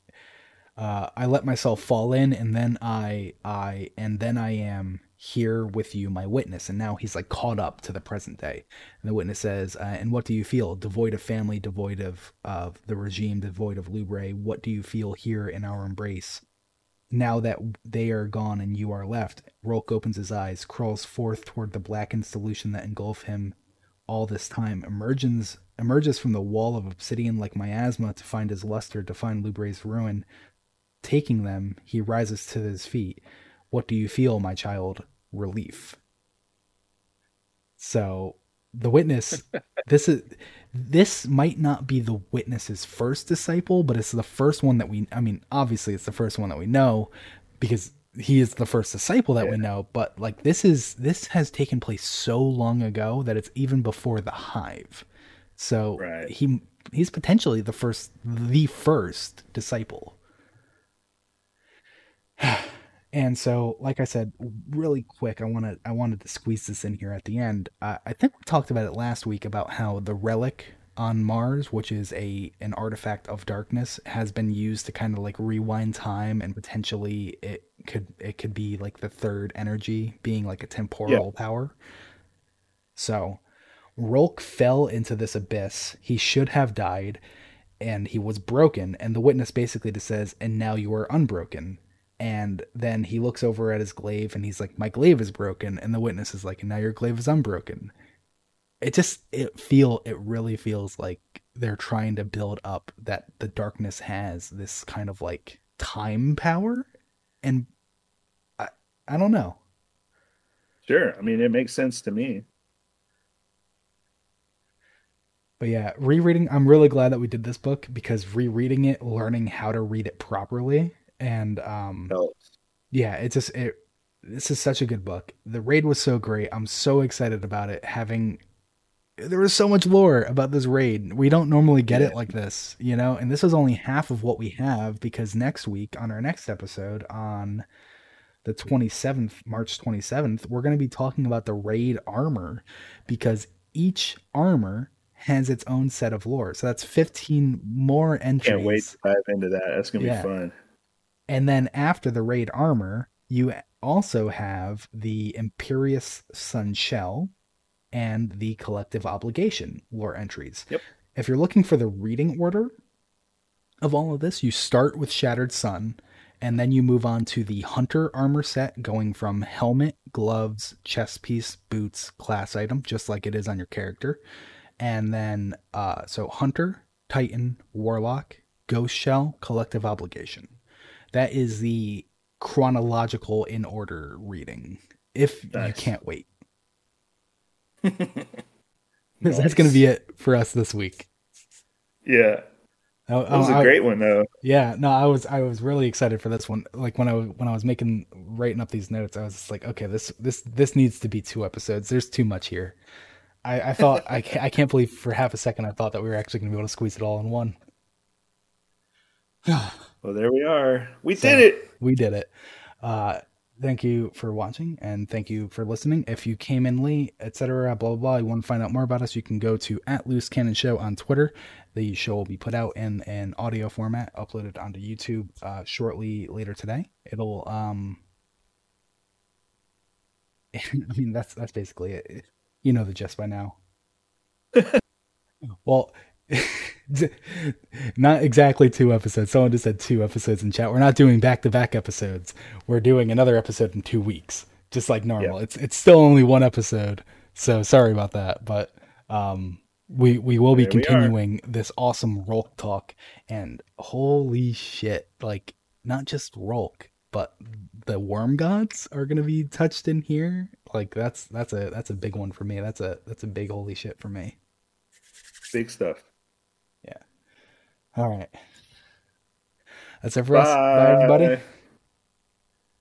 uh, I let myself fall in, and then I I and then I am here with you, my witness. And now he's like caught up to the present day. And the witness says, uh, And what do you feel? Devoid of family, devoid of, of the regime, devoid of Lubrae. What do you feel here in our embrace? Now that they are gone and you are left, Rhulk opens his eyes, crawls forth toward the blackened solution that engulfed him all this time, emerges emerges from the wall of obsidian like miasma to find his luster, to find Lubrae's ruin. Taking them, he rises to his feet. What do you feel, my child? Relief. So the witness this is this might not be the witness's first disciple, but it's the first one that we I mean, obviously it's the first one that we know because he is the first disciple that yeah. we know, but like this is this has taken place so long ago that it's even before the hive. So right. he he's potentially the first the first disciple. And so, like I said, really quick, I wanted I wanted to squeeze this in here at the end. Uh, I think we talked about it last week about how the relic on Mars, which is a an artifact of darkness, has been used to kind of like rewind time and potentially it could it could be like the third energy being like a temporal yeah. power. So, Rhulk fell into this abyss. He should have died and he was broken and the witness basically just says and now you are unbroken and then he looks over at his glaive and he's like my glaive is broken. And the witness is like and now your glaive is unbroken. It just it feel it really feels like they're trying to build up that the darkness has this kind of like time power. And i i don't know. Sure. I mean it makes sense to me. But yeah rereading i'm really glad that we did this book because rereading it learning how to read it properly and um yeah it just it this is such a good book the raid was so great i'm so excited about it having there was so much lore about this raid we don't normally get yeah. it like this you know and this is only half of what we have because next week on our next episode on the 27th march 27th we're going to be talking about the raid armor because each armor has its own set of lore. So that's 15 more entries. Can't wait to dive into that. That's going to yeah. be fun. And then after the raid armor, you also have the Imperious Sun Shell and the collective obligation lore entries. Yep. If you're looking for the reading order of all of this, you start with Shattered Sun, and then you move on to the Hunter armor set, going from helmet, gloves, chest piece, boots, class item, just like it is on your character. And then, uh, so Hunter, Titan, Warlock, Ghost Shell, Collective Obligation. That is the chronological in order reading. If nice. you can't wait. nice. That's going to be it for us this week. Yeah. Oh, that was oh, a great one though. Yeah, no, I was I was really excited for this one. Like when I was when I was making writing up these notes, I was just like, okay, this this this needs to be two episodes. There's too much here. I, I thought I can't, I can't believe for half a second I thought that we were actually going to be able to squeeze it all in one. well, there we are. We so, did it. We did it. Uh, thank you for watching and thank you for listening. If you came in late, etc., blah, blah, blah, you want to find out more about us, you can go to at Loose Cannon Show on Twitter. The show will be put out in an audio format, uploaded onto YouTube uh, shortly later today. It'll, um, I mean, that's, that's basically it. You know the gist by now. well, not exactly two episodes. Someone just said two episodes in chat. We're not doing back to back episodes. We're doing another episode in two weeks, just like normal. Yeah. It's it's still only one episode, so sorry about that. But um, we we will be there continuing this awesome Rhulk talk. And holy shit, like not just Rhulk, but the worm gods are gonna be touched in here. Like that's that's a that's a big one for me. That's a that's a big holy shit for me. Big stuff. All right. That's it for Bye. us. Bye, everybody.